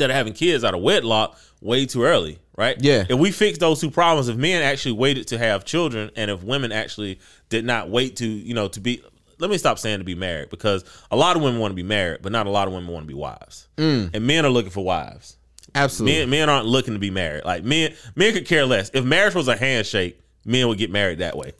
are having kids out of wedlock way too early, right? Yeah. If we fix those two problems, if men actually waited to have children, and if women actually did not wait to, you know, to be, let me stop saying to be married because a lot of women want to be married, but not a lot of women want to be wives, mm. and men are looking for wives. Absolutely Men, men aren't looking to be married. Like men, men could care less. If marriage was a handshake, men would get married that way.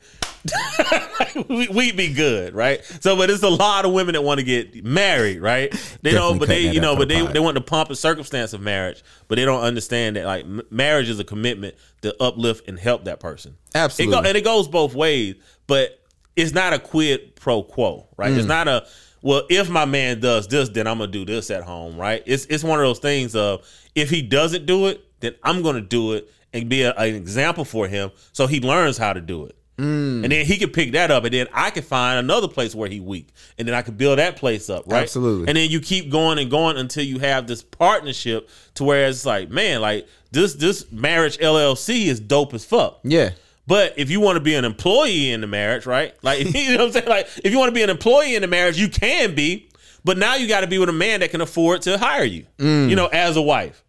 we, we'd be good, right? So, but it's a lot of women that want to get married, right? They don't, but they, you know, but they pod. they want the pomp and circumstance of marriage, but they don't understand that like marriage is a commitment to uplift and help that person. It go, Absolutely. and it goes both ways, but it's not a quid pro quo, right? Mm. It's not a well, if my man does this, then I'm gonna do this at home, right? It's it's one of those things of if he doesn't do it, then I'm gonna do it and be a, an example for him, so he learns how to do it. Mm. And then he can pick that up, and then I can find another place where he weak, and then I can build that place up, right? Absolutely. And then you keep going and going until you have this partnership to where it's like, man, like this this marriage LLC is dope as fuck. yeah But if you want to be an employee in the marriage, right? Like you know what I'm saying? Like if you want to be an employee in the marriage, you can be. But now you got to be with a man that can afford to hire you. Mm. You know, as a wife,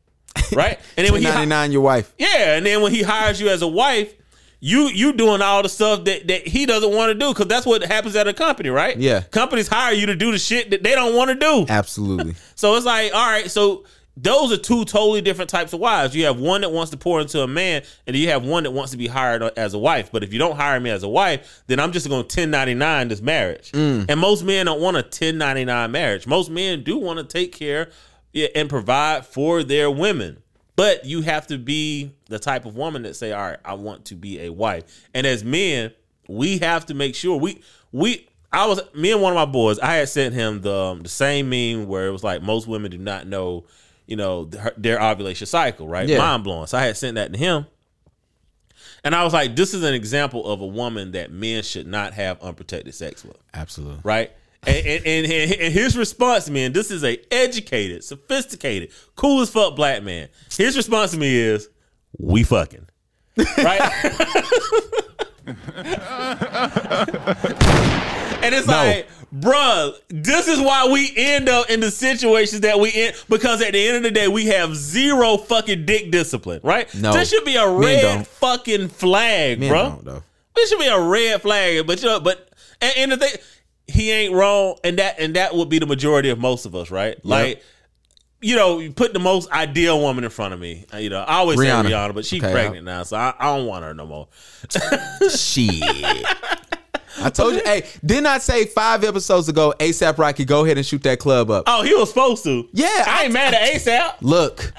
right? And then when he hi- 99 your wife yeah, and then when he hires you as a wife, you you doing all the stuff that, that he doesn't want to do because that's what happens at a company, right? Yeah. companies hire you to do the shit that they don't want to do. absolutely So it's like, all right, so those are two totally different types of wives. You have one that wants to pour into a man, and you have one that wants to be hired as a wife. But if you don't hire me as a wife, then I'm just going to 1099 this marriage. And most men don't want a 1099 marriage. Most men do want to take care and provide for their women. But you have to be the type of woman that say, "All right, I want to be a wife." And as men, we have to make sure we we I was me and one of my boys. I had sent him the um, the same meme where it was like most women do not know, you know, their, their ovulation cycle, right? Yeah. Mind blowing. So I had sent that to him, and I was like, "This is an example of a woman that men should not have unprotected sex with." absolutely right? And, and, and, and his response to me, and this is a educated, sophisticated, cool as fuck black man. His response to me is, "We fucking." Right? and it's like, bruh, this is why we end up in the situations that we in because at the end of the day, we have zero fucking dick discipline, right? No. This should be a red fucking flag, Men though. It should be a red flag, but you know, but and, and the thing, he ain't wrong, and that and that would be the majority of most of us, right? Like, you know, you put the most ideal woman in front of me. uh, You know, I always Rihanna. say Rihanna, but she's Okay, pregnant now, so I, I don't want her no more. Shit. I told you, hey, didn't I say five episodes ago, ASAP Rocky, go ahead and shoot that club up? Oh, he was supposed to. Yeah, I ain't mad at ASAP. Look,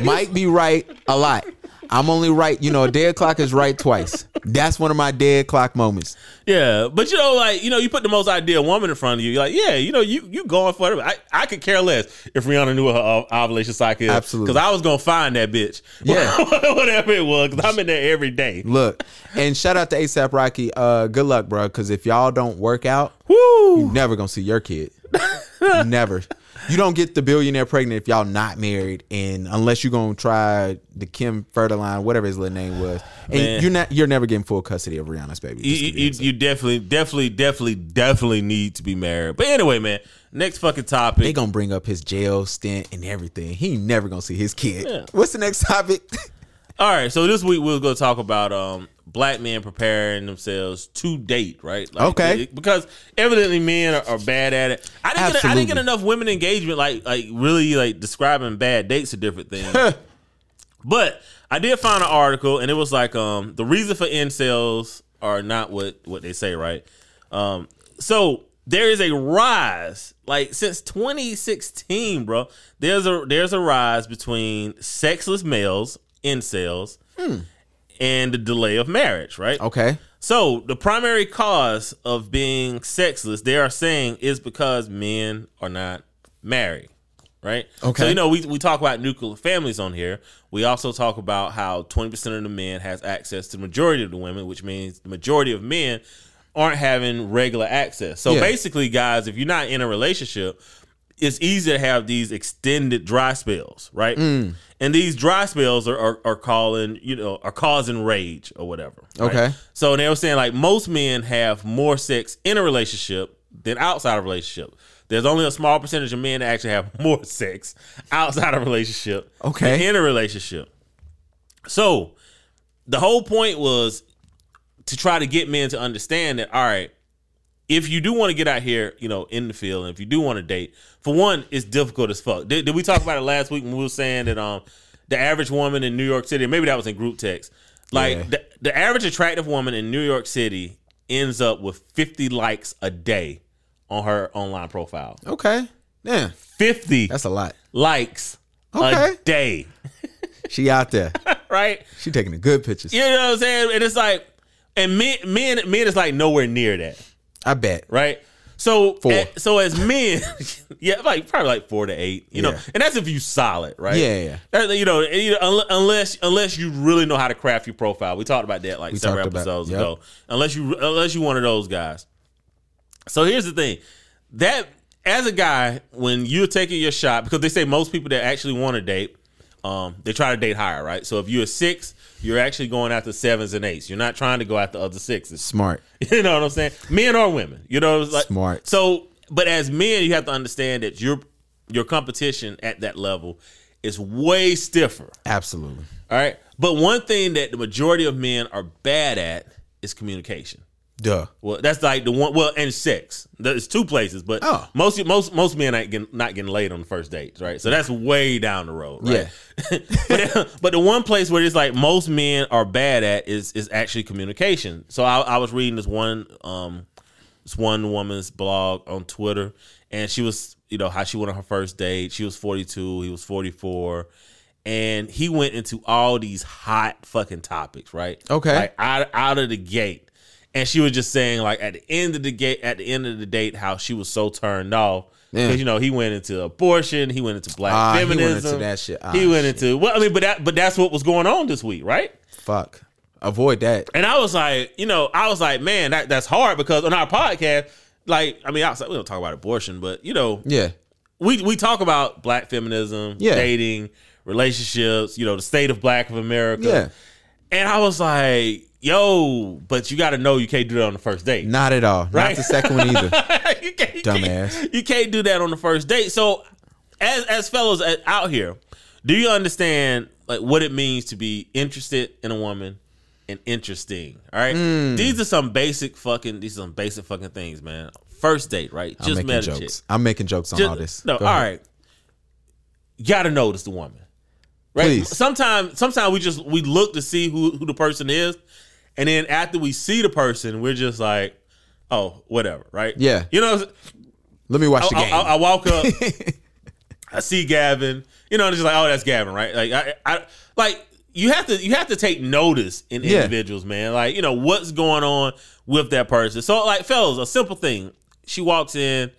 might be right a lot. I'm only right, you know, a dead clock is right twice. That's one of my dead clock moments. Yeah, but you know, like you know, you put the most ideal woman in front of you. You're like, yeah, you know, you you going for it. I, I could care less if Rihanna knew what her ov- ovulation cycle is. Absolutely. because I was gonna find that bitch. Yeah. whatever it was, because I'm in there every day. Look, and shout out to ASAP Rocky. Uh, good luck, bro. Because if y'all don't work out, Woo! you never gonna see your kid. never. You don't get the billionaire pregnant if y'all not married, and unless you're gonna try the Kim Federline, whatever his little name was, and Man. you're not, you're never getting full custody of Rihanna's baby. You, you, you, definitely, definitely, definitely, definitely need to be married. But anyway, man, next fucking topic. they gonna bring up his jail stint and everything. He never gonna see his kid. Yeah. What's the next topic? All right, so this week we're to talk about um, black men preparing themselves to date, right? Like, Okay. it- because evidently men are, are bad at it. I didn't, get, I didn't get enough women engagement, like like really like describing bad dates or different things. but I did find an article, and it was like um, the reason for incels are not what what they say, right? Um, so there is a rise, like since 2016, bro. There's a there's a rise between sexless males, incels, and the delay of marriage, right? Okay. So the primary cause of being sexless, they are saying, is because men are not married. Right. Okay. So you know we we talk about nuclear families on here. We also talk about how twenty percent of the men has access to the majority of the women, which means the majority of men aren't having regular access. So Yeah. basically, guys, if you're not in a relationship, it's easy to have these extended dry spells, right? Mm. And these dry spells are, are, are calling, you know, are causing rage or whatever. right? Okay. So they were saying like most men have more sex in a relationship than outside of a relationship. There's only a small percentage of men that actually have more sex outside of a relationship Okay. than in a relationship. So the whole point was to try to get men to understand that all right, if you do want to get out here, you know, in the field, and if you do want to date, for one, it's difficult as fuck. Did, did we talk about it last week when we were saying that um the average woman in New York City, maybe that was in group text, like Yeah. the, the average attractive woman in New York City ends up with 50 likes a day on her online profile. Okay. Yeah. 50 That's a lot. likes Okay. a day, She out there. right? She taking the good pictures. You know what I'm saying? And it's like, and men, men, men is like nowhere near that. I bet. right? So, Four. eh, so as men, yeah, like probably like four to eight, you know, and that's if you solid, right? Yeah, yeah. You know, you know, unless unless you really know how to craft your profile. We talked about that like We several talked about- episodes yep. ago. Unless you unless you one of those guys. So here's the thing, that as a guy, when you're taking your shot, because they say most people that actually want to date, um, they try to date higher, right? So if you're a six, you're actually going after sevens and eights. You're not trying to go after other sixes. Smart. You know what I'm saying? Men or women. You know, it's like Smart. So, but as men, you have to understand that your your competition at that level is way stiffer. Absolutely. All right. But one thing that the majority of men are bad at is communication. Duh. Well, that's like the one. Well, and sex. There's two places, but Oh. most most most men ain't getting, not getting laid on the first dates, right? So that's way down the road, right? but, but the one place where it's like most men are bad at is is actually communication. So I, I was reading this one um this one woman's blog on Twitter, and she was you know how she went on her first date. She was 42, he was 44. And he went into all these hot fucking topics, right? Okay. Like out, out of the gate and she was just saying like at the end of the gate at the end of the date how she was so turned off Yeah. because you know he went into abortion he went into black Ah, he went feminism into that shit. Ah, he went shit. into well i mean but that but that's what was going on this week right Fuck. Avoid that. and i was like you know i was like man that, that's hard because on our podcast like i mean outside we don't talk about abortion but you know Yeah. we we talk about black feminism Yeah. dating relationships you know the state of black of america Yeah. and i was like yo but you got to know you can't do that on the first date Not at all. Right. Not the second one either. you Dumbass. You can't do that on the first date. So, as as fellows out here, do you understand like what it means to be interested in a woman and interesting? All right, Hmm. these are some basic fucking these are some basic fucking things, man. First date, right? I'm Just making jokes. I'm making jokes on Just- all this. No, Go all ahead. right. You gotta notice the woman. Right? Please. Sometimes sometimes we just we look to see who, who the person is, and then after we see the person, we're just like, oh, whatever, right? Yeah. You know, Let me watch the game. I, I walk up, I see Gavin. You know, and it's just like, oh, that's Gavin, right? Like, I, I like you have to you have to take notice in Yeah. individuals, man. Like, you know, what's going on with that person. So, like, fellas, a simple thing. She walks in.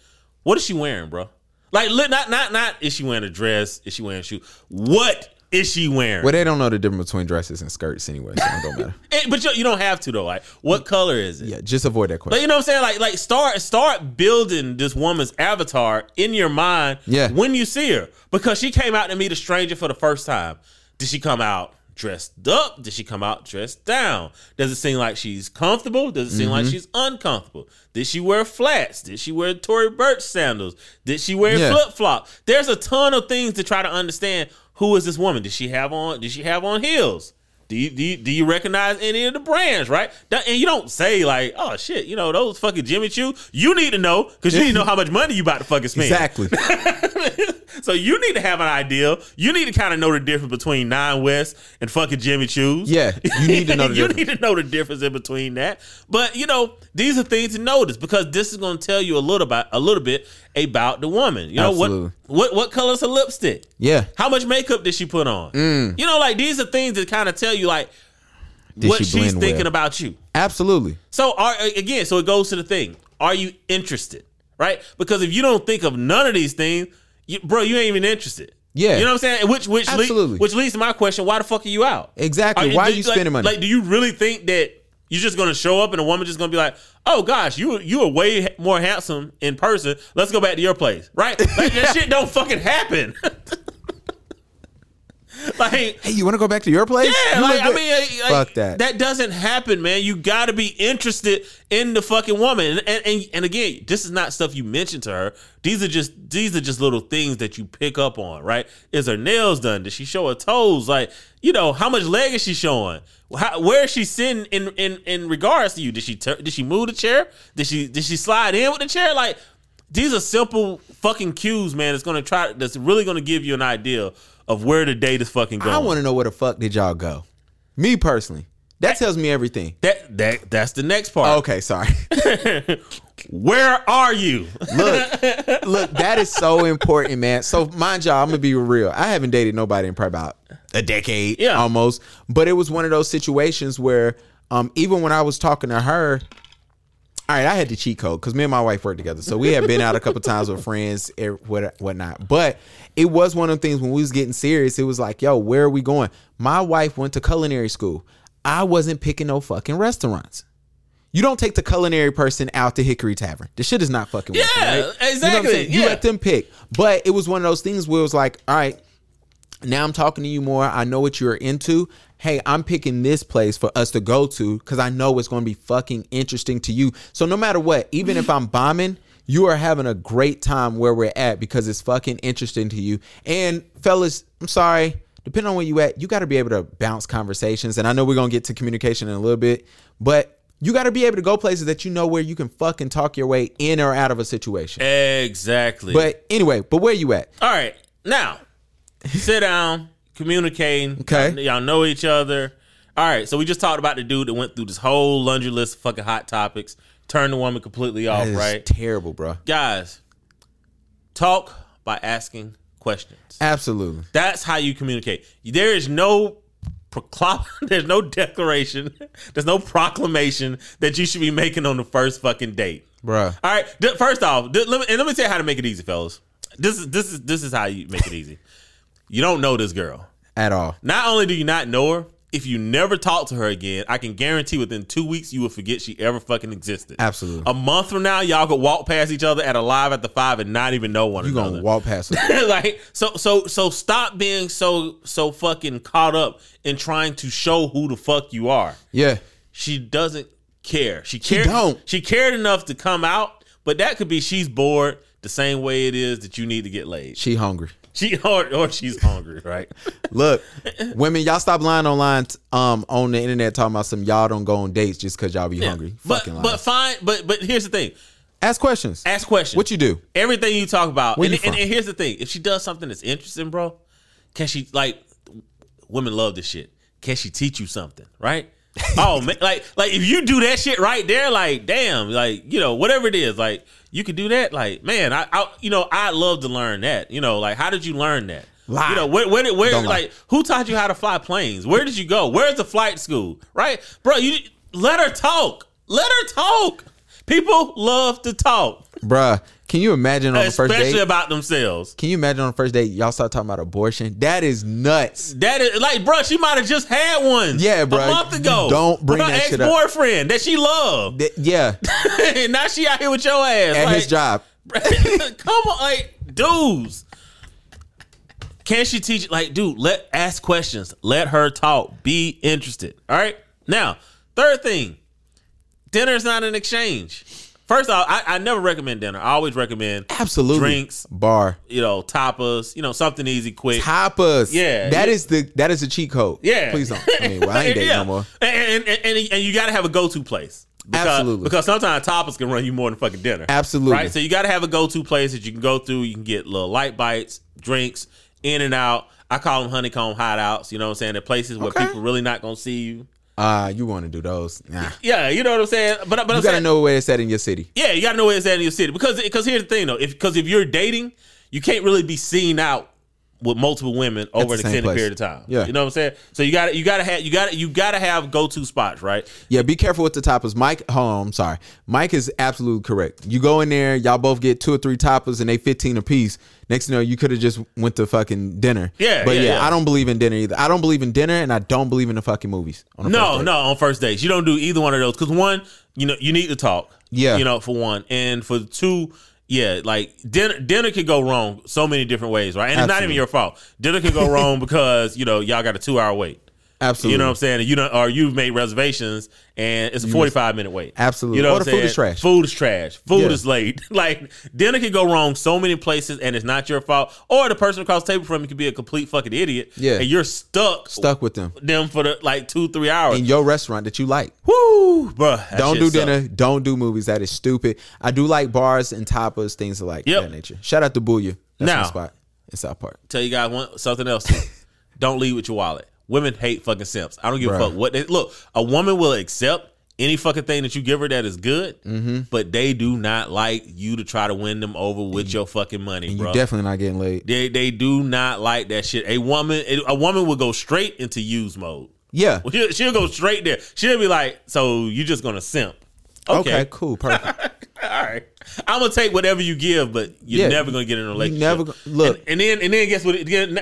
What is she wearing, bro? Like, li- not not not is she wearing a dress? Is she wearing a shoe? What is she wearing? well, they don't know the difference between dresses and skirts anyway, so it don't matter. Eh, but you, you don't have to though. Like, what color is it? Yeah, just avoid that question. But you know what I'm saying? Like, like start start building this woman's avatar in your mind Yeah. when you see her. Because she came out to meet a stranger for the first time. Did she come out dressed up? Did she come out dressed down? Does it seem like she's comfortable? Does it seem like she's uncomfortable? Did she wear flats? Did she wear Tory Burch sandals? Did she wear Yeah. flip flop? There's a ton of things to try to understand who is this woman? Did she have on did she have on heels? Do you, do you do you recognize any of the brands, right? And you don't say like, oh shit, you know those fucking Jimmy Choo. You need to know because you need to know how much money you about to fucking spend. Exactly. So you need to have an idea. You need to kind of know the difference between Nine West and fucking Jimmy Choo's. Yeah, you need to know the you difference. need to know the difference in between that. But you know, these are things to notice because this is going to tell you a little about a little bit about the woman. You know Absolutely. what? What what color's her lipstick? Yeah. How much makeup did she put on? Mm. You know, like these are things that kind of tell you like Did what she she's thinking well? about you. Absolutely. So are again, so it goes to the thing: Are you interested? Right? Because if you don't think of none of these things, you, bro, you ain't even interested. Yeah. you know what I'm saying. Which which le- which leads to my question: Why the fuck are you out? Exactly. Are Why are you like- spending money? Like, do you really think that you're just gonna show up and a woman just gonna be like, "Oh gosh, you you are way more handsome in person. Let's go back to your place." Right? Like that shit don't fucking happen. like hey, you want to go back to your place? yeah, You like I mean, like, fuck that. That doesn't happen, man. You got to be interested in the fucking woman. And, and and again, this is not stuff you mention to her. These are just these are just little things that you pick up on, right? Is her nails done? Did she show her toes? Like, you know, how much leg is she showing? How, where is she sitting in in in regards to you? Did she tur did she move the chair? Did she did she slide in with the chair? Like. These are simple fucking cues, man. It's gonna try. That's really gonna give you an idea of where the date is fucking going. I want to know where the fuck did y'all go? Me personally, that tells me everything. That that that's the next part. Okay, sorry. Where are you? look, look, that is so important, man. So mind y'all, I'm gonna be real. I haven't dated nobody in probably about a decade, Yeah. almost. But it was one of those situations where, um, even when I was talking to her, all right, I had the cheat code because me and my wife worked together, so we had been out a couple times with friends and what whatnot. But it was one of the things when we was getting serious. It was like, yo, where are we going? My wife went to culinary school. I wasn't picking no fucking restaurants. You don't take the culinary person out to Hickory Tavern. The shit is not fucking working, Yeah, right? You know what I'm exactly, saying? You let them pick. But it was one of those things where it was like, all right, now I'm talking to you more. I know what you're into. Hey, I'm picking this place for us to go to because I know it's going to be fucking interesting to you. So no matter what, even if I'm bombing, you are having a great time where we're at because it's fucking interesting to you. And fellas, I'm sorry, depending on where you at, you got to be able to bounce conversations. And I know we're going to get to communication in a little bit, but you got to be able to go places that you know where you can fucking talk your way in or out of a situation. Exactly. But anyway, but where you at? all right, now sit down, communicating. Okay. y'all, y'all know each other. All right, so we just talked about the dude that went through this whole laundry list of fucking hot topics, turned the woman completely off. Right, terrible, bro. guys, talk by asking questions. Absolutely. That's how you communicate. There is no proclam- there's no declaration, there's no proclamation that you should be making on the first fucking date. Bruh. All right, first off, let me, and let me tell you how to make it easy, fellas. This is this is this is how you make it easy. You don't know this girl. At all. Not only do you not know her, if you never talk to her again, I can guarantee within two weeks you will forget she ever fucking existed. Absolutely. A month from now, y'all could walk past each other at a live at the five and not even know one another. You another gonna walk past her. like so so so stop being so so fucking caught up in trying to show who the fuck you are. Yeah. She doesn't care. She cared don't. she cared enough to come out, but that could be she's bored the same way it is that you need to get laid. She hungry. She or, or she's hungry, right? Look, women, y'all stop lying online um on the internet talking about some y'all don't go on dates just because y'all be hungry. But Fucking but fine, but but here's the thing. Ask questions. Ask questions. What you do? Everything you talk about. Where And, you and, and here's the thing. If she does something that's interesting, bro, can she like women love this shit. Can she teach you something, right? oh man, like like if you do that shit right there, like damn, like you know whatever it is, like you could do that. Like man, I, I you know I'd love to learn that. You know, like how did you learn that? Lie. You know where where did- where Don't lie. like who taught you how to fly planes? Where did you go? Where's the flight school? Right, bro? You let her talk. Let her talk. People love to talk, Bruh, can you imagine on the first especially date? about themselves. Can you imagine on the first date y'all start talking about abortion? That is nuts. That is like, bro, she might have just had one. Yeah, bruh. a month ago. Don't bring her that shit up. ex-boyfriend that she loved, Th- yeah, and now she out here with your ass. at like, his job. come on, like, dudes. Can she teach? Like, dude, let ask questions. Let her talk. Be interested. All right. Now, third thing, dinner is not an exchange. First off, I, I never recommend dinner. I always recommend Absolutely. drinks, Bar. you know, tapas, you know, something easy, quick. Tapas. Yeah. That is the that is a cheat code. Yeah. Please don't. I mean, well, I ain't dating Yeah. no more. And, and, and, and you got to have a go to place. Because, Absolutely. Because sometimes tapas can run you more than fucking dinner. Absolutely. Right? So you got to have a go to place that you can go through. You can get little light bites, drinks, in and out. I call them honeycomb hideouts. You know what I'm saying? They're places where Okay. people really not going to see you. Uh, you want to do those? Nah. Yeah, you know what I'm saying? But, but You I'm gotta saying, know where it's at in your city. Yeah, you got to know where it's at in your city. Because because here's the thing, though. If Because if you're dating, you can't really be seen out with multiple women over the an extended place. period of time. Yeah. You know what I'm saying? So you got you got to have you got you got to have go to spots, right? Yeah, be careful with the tapas. Mike, hold on, I'm sorry. Mike is absolutely correct. You go in there, y'all both get two or three tapas and they 15 a piece. Next thing you know, you could have just went to fucking dinner. Yeah, But yeah, yeah, yeah. I don't believe in dinner either. I don't believe in dinner and I don't believe in the fucking movies. No, no, on first dates. You don't do either one of those. Because one, you know, you need to talk. Yeah. You know, for one. And for two, yeah, like dinner dinner can go wrong so many different ways, right? And it's not even your fault. Dinner can go wrong because, you know, y'all got a two hour wait. Absolutely. You know what I'm saying? You don't or you've made reservations and it's a 45 minute wait. Absolutely. You know Or what the I'm saying? food is trash. Food is trash. Food Yeah. is late. like dinner can go wrong so many places and it's not your fault. Or the person across the table from you could be a complete fucking idiot. Yeah. And you're stuck Stuck with them them for the like two, three hours. in your restaurant that you like. Woo, bruh. don't do suck. dinner. Don't do movies. That is stupid. I do like bars and tapas, things of like Yep. that nature. Shout out to Booyah. That's Now- my spot in South Park. Tell you guys one something else. Don't leave with your wallet. Women hate fucking simps. I don't give Bruh. a fuck what they look. A woman will accept any fucking thing that you give her that is good, Mm-hmm. but they do not like you to try to win them over with your fucking money, And bro. you definitely not getting laid. they they do not like that shit. A woman a woman will go straight into use mode. Yeah. She'll, she'll go straight there. She'll be like, "So you just gonna simp?" Okay, cool. Perfect. All right. I'm gonna take whatever you give, but you're Yeah. never gonna get in a relationship. never go- look. and, and then and then guess what?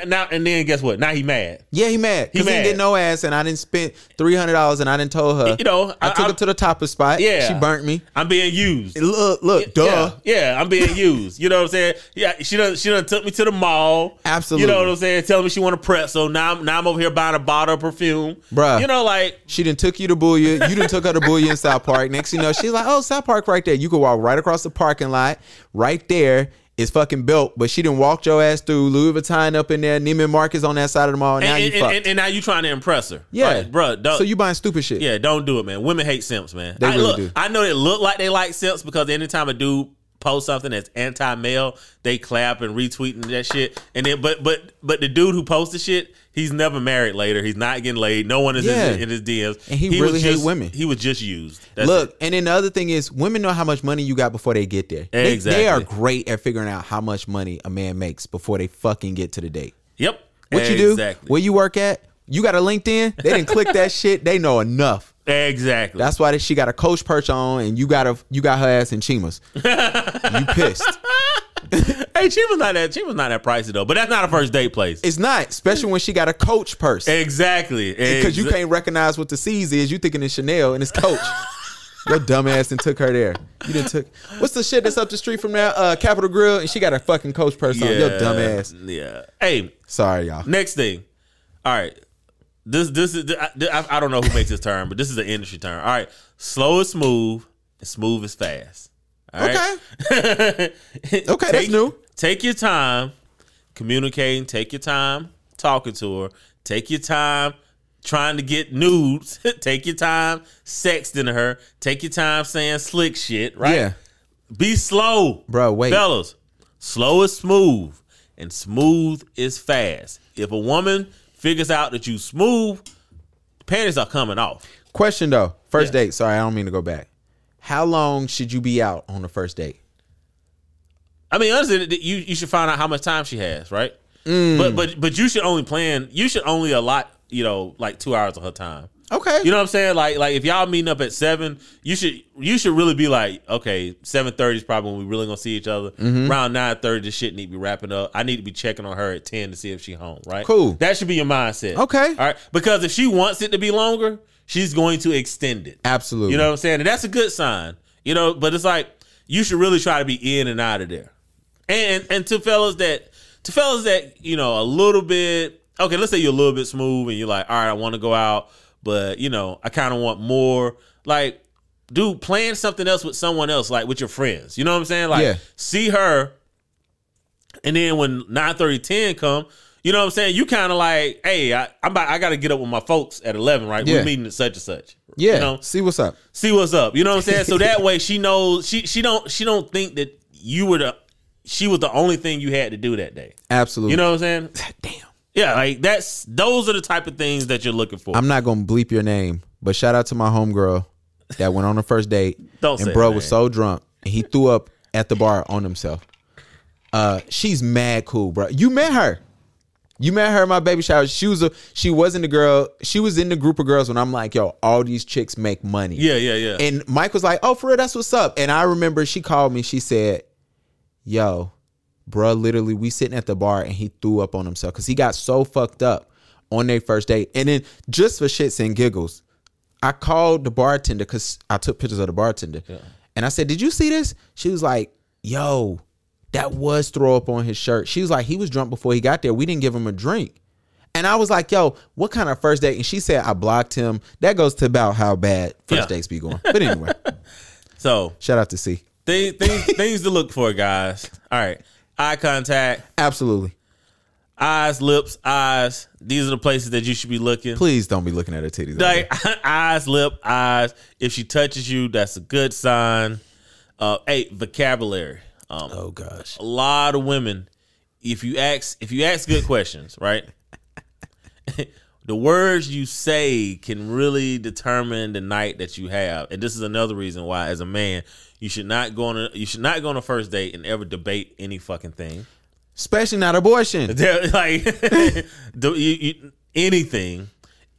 Now and then guess what? Now he mad. Yeah, he mad. He mad. didn't get no ass and I didn't spend three hundred dollars and I didn't told her. You know, I, I- took I- her to the top of spot. Yeah. She burnt me. I'm being used. Look, look, duh. Yeah, yeah, I'm being used. You know what I'm saying? Yeah, she done she done took me to the mall. Absolutely. You know what I'm saying? Telling me she want to prep. So now I'm now I'm over here buying a bottle of perfume. Bruh. You know, like She didn't took you to Booyah. You didn't took her to Booyah in South Park. Next you know, she's like, oh, South Park right there. You could walk right across the parking lot. Right there is fucking built. But she didn't walk your ass through Louis Vuitton up in there. Neiman Marcus on that side of the mall. Now and, you and, fucked. and, and now you trying to impress her. yeah. Like, bruh, don't, so you buying stupid shit. Yeah, don't do it, man. Women hate simps, man. They I, really look, do. I know they look like they like simps because anytime a dude posts something that's anti-male, they clap and retweet and that shit. And then, but but but the dude who posted shit, he's never married later. He's not getting laid. No one is Yeah. in, in his DMs. And he was really hate just- women. He was just used. That's Look, it. and then the other thing is, women know how much money you got before they get there. They, Exactly. they are great at figuring out how much money a man makes before they fucking get to the date. Yep. What you do? Where you work at? You got a LinkedIn? They didn't click that shit. They know enough. Exactly. That's why she got a coach perch on, and you got a you got her ass in Chima's. you pissed? hey, she was not that. She was not that pricey though. But that's not a first date place. It's not, especially when she got a coach purse, exactly. because you can't recognize what the C's is. You thinking it's Chanel and it's Coach. Your dumb ass and took her there. You didn't took. What's the shit that's up the street from there? Uh, Capital Grille, and she got a fucking Coach purse on. Your dumb ass. Yeah. Hey, Sorry, y'all. Next thing. All right. This this is I, I don't know who makes this term, but this is an industry term. All right. Slow is smooth, and smooth is fast. All right. Okay. Okay, that's new. Take your time communicating. Take your time talking to her. Take your time trying to get nudes. take your time sexting her. Take your time saying slick shit. Right. Yeah, Be slow, Bro, wait. fellas. Slow is smooth, and smooth is fast. If a woman figures out that you smooth, panties are coming off. Question though. First Yeah. date. Sorry, I don't mean to go back. How long should you be out on the first date? I mean, honestly, you you should find out how much time she has, right? Mm. But but but you should only plan. You should only allot, you know, like two hours of her time. Okay. You know what I'm saying? Like like if y'all meeting up at seven, you should you should really be like, okay, seven thirty is probably when we really gonna see each other. Mm-hmm. Around nine thirty, this shit need to be wrapping up. I need to be checking on her at ten to see if she home. Right? Cool. That should be your mindset. Okay. All right. Because if she wants it to be longer, she's going to extend it. Absolutely. You know what I'm saying? And that's a good sign. You know, but it's like you should really try to be in and out of there. And and to fellas that to fellas that, you know, a little bit okay, let's say you're a little bit smooth and you're like, all right, I want to go out, but you know, I kind of want more. Like, dude, plan something else with someone else, like with your friends. You know what I'm saying? Like, Yeah. see her, and then when 9 30, 10 come, you know what I'm saying? You kind of like, hey, I, I'm about, I got to get up with my folks at 11, right? Yeah. We're meeting at such and such. Yeah. You know, See what's up. see what's up. You know what I'm saying? So that way she knows she she don't she don't think that you were the she was the only thing you had to do that day. Absolutely. You know what I'm saying? damn. Yeah, like that's those are the type of things that you're looking for. I'm not gonna bleep your name, but shout out to my homegirl that went on the first date. Don't and bro was so drunk and he threw up at the bar on himself. Uh, she's mad cool, bro. You met her. You met her my baby shower. She was a she wasn't the girl. She was in the group of girls when I'm like, yo, all these chicks make money. yeah, yeah, yeah. And Mike was like, "Oh, for real, that's what's up." And I remember she called me. She said, "Yo, bruh, literally, we sitting at the bar and he threw up on himself because he got so fucked up on their first date. And then just for shits and giggles, I called the bartender because I took pictures of the bartender, and I said, "Did you see this?" She was like, "Yo, that was throw up on his shirt." She was like, "He was drunk before he got there. We didn't give him a drink." And I was like, yo, what kind of first date? And she said, I blocked him. That goes to about how bad first Yeah. dates be going. But anyway, so shout out to C. things things things to look for, guys. All right, eye contact, Absolutely. eyes, lips, eyes. These are the places that you should be looking. Please don't be looking at her titties. Like eyes, lip, eyes. If she touches you, that's a good sign. Uh, hey, vocabulary. Um, oh gosh. a lot of women if you ask if you ask good questions right the words you say can really determine the night that you have and this is another reason why as a man you should not go on a you should not go on a first date and ever debate any fucking thing Especially not abortion. There- like do you, you, anything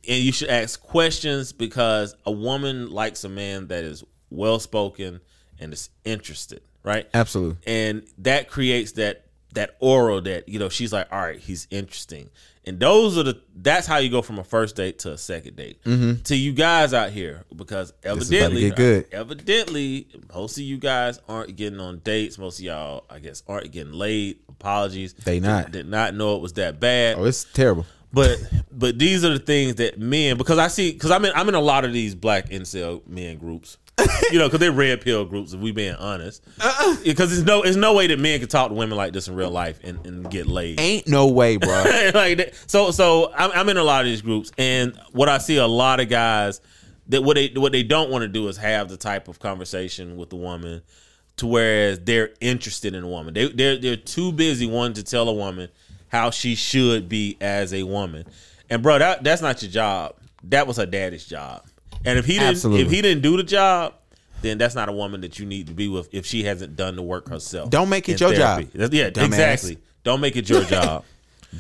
and you should ask questions because a woman likes a man that is well spoken and is interested right Absolutely. and that creates that that aura that you know she's like all right he's interesting and those are the that's how you go from a first date to a second date. To you guys out here because Mm-hmm. is about to evidently evidently most of you guys aren't getting on dates. Most of y'all i guess aren't getting laid. Apologies. They not. did, did not know it was that bad. Oh, it's terrible. but but these are the things that men because I see because I'm in I'm in a lot of these black incel men groups, you know, because they're red pill groups. If we being honest, Uh-uh. because there's no there's no way that men can talk to women like this in real life and, and get laid. Ain't no way, bro. like that. so so I'm, I'm in a lot of these groups, and what I see a lot of guys that what they what they don't want to do is have the type of conversation with the woman to whereas they're interested in a woman. They they're they're too busy wanting to tell a woman how she should be as a woman. And bro, that that's not your job. That was her daddy's job. And if he didn't Absolutely. if he didn't do the job, then that's not a woman that you need to be with if she hasn't done the work herself. Don't make it your job, therapy. That's- Yeah, dumbass. exactly. Don't make it your job.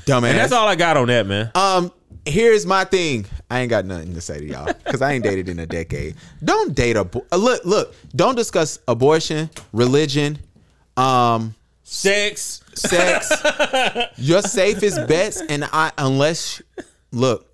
Dumbass. And that's all I got on that, man. Um, here's my thing. I ain't got nothing to say to y'all because I ain't dated in a decade. Don't date a uh, look. Look. Don't discuss abortion, religion, um, Sex. sex. your safest bets, and I unless look,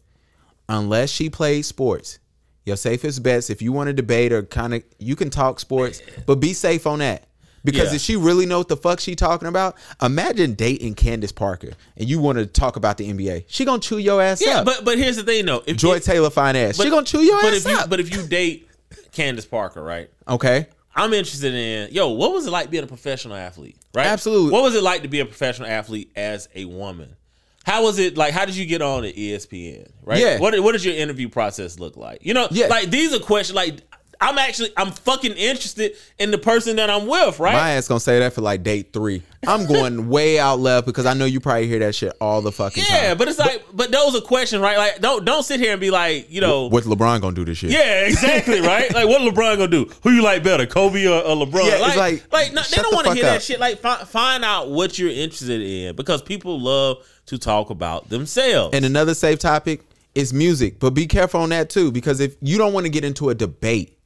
unless she plays sports, your safest bets. If you want to debate or kind of, you can talk sports, but be safe on that. Because Yeah. if she really know what the fuck she talking about, imagine dating Candace Parker and you want to talk about the NBA. She gonna chew your ass Yeah, up. but but here's the thing though. If, Joy if- Taylor fine ass. but- she gonna chew your but ass if you up. but if you date Candace Parker, right? okay. I'm interested in yo. What was it like being a professional athlete? Right. Absolutely. What was it like to be a professional athlete as a woman? How was it like? How did you get on at ESPN? Right. Yeah. What What does your interview process look like? You know, Yeah. like these are questions. Like I'm actually I'm fucking interested in the person that I'm with. Right. My ass gonna say that for like date three. I'm going way out left because I know you probably hear that shit all the fucking yeah, time. Yeah, but it's like, but those are questions, right? Like, don't don't sit here and be like, you know, What's LeBron gonna do this shit? Yeah, exactly, right? Like, what LeBron gonna do? Who you like better, Kobe or, or LeBron? Yeah, it's like, like, like, no, they don't want to hear that shit. Like, fi- find out what you're interested in because people love to talk about themselves. And another safe topic is music, but be careful on that too because if you don't want to get into a debate,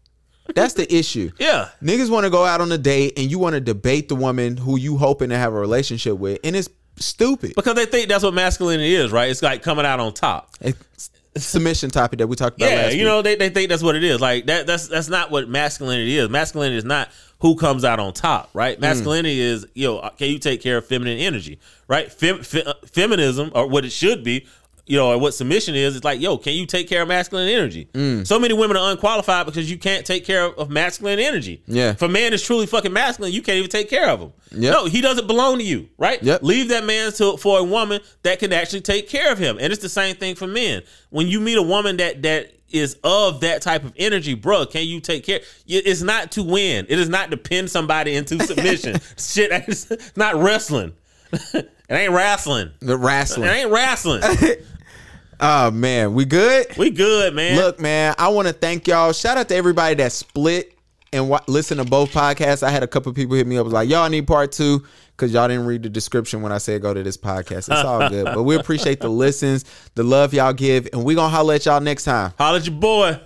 that's the issue. yeah, Niggas want to go out on a date and you want to debate the woman who you hoping to have a relationship with, and it's stupid. because they think that's what masculinity is, right? It's like coming out on top. It's submission topic that we talked about last Yeah, you know, they, they think that's what it is. Like that that's that's not what masculinity is. Masculinity is not who comes out on top, Mm. right? Masculinity is, yo, can you take care of feminine energy, right? Fem, fe, uh, feminism or what it should be, you know, or what submission is, it's like, yo, can you take care of masculine energy? Mm. So many women are unqualified because you can't take care of, of masculine energy. Yeah. If a man is truly fucking masculine, you can't even take care of him. Yep. No, he doesn't belong to you, right? Yep. Leave that man to for a woman that can actually take care of him. And it's the same thing for men. When you meet a woman that that is of that type of energy, bro, can you take care? It's not to win. It is not to pin somebody into submission. Shit, it's not wrestling. it ain't wrestling. The wrestling. It ain't wrestling. Oh man, we good? We good, man. Look, man, I want to thank y'all. Shout out to everybody that split and listen to both podcasts. I had a couple people hit me up was like, "Y'all need part two because y'all didn't read the description when I said go to this podcast." It's all good, but we appreciate the listens, the love y'all give, and we gonna holler at y'all next time. holla at your boy.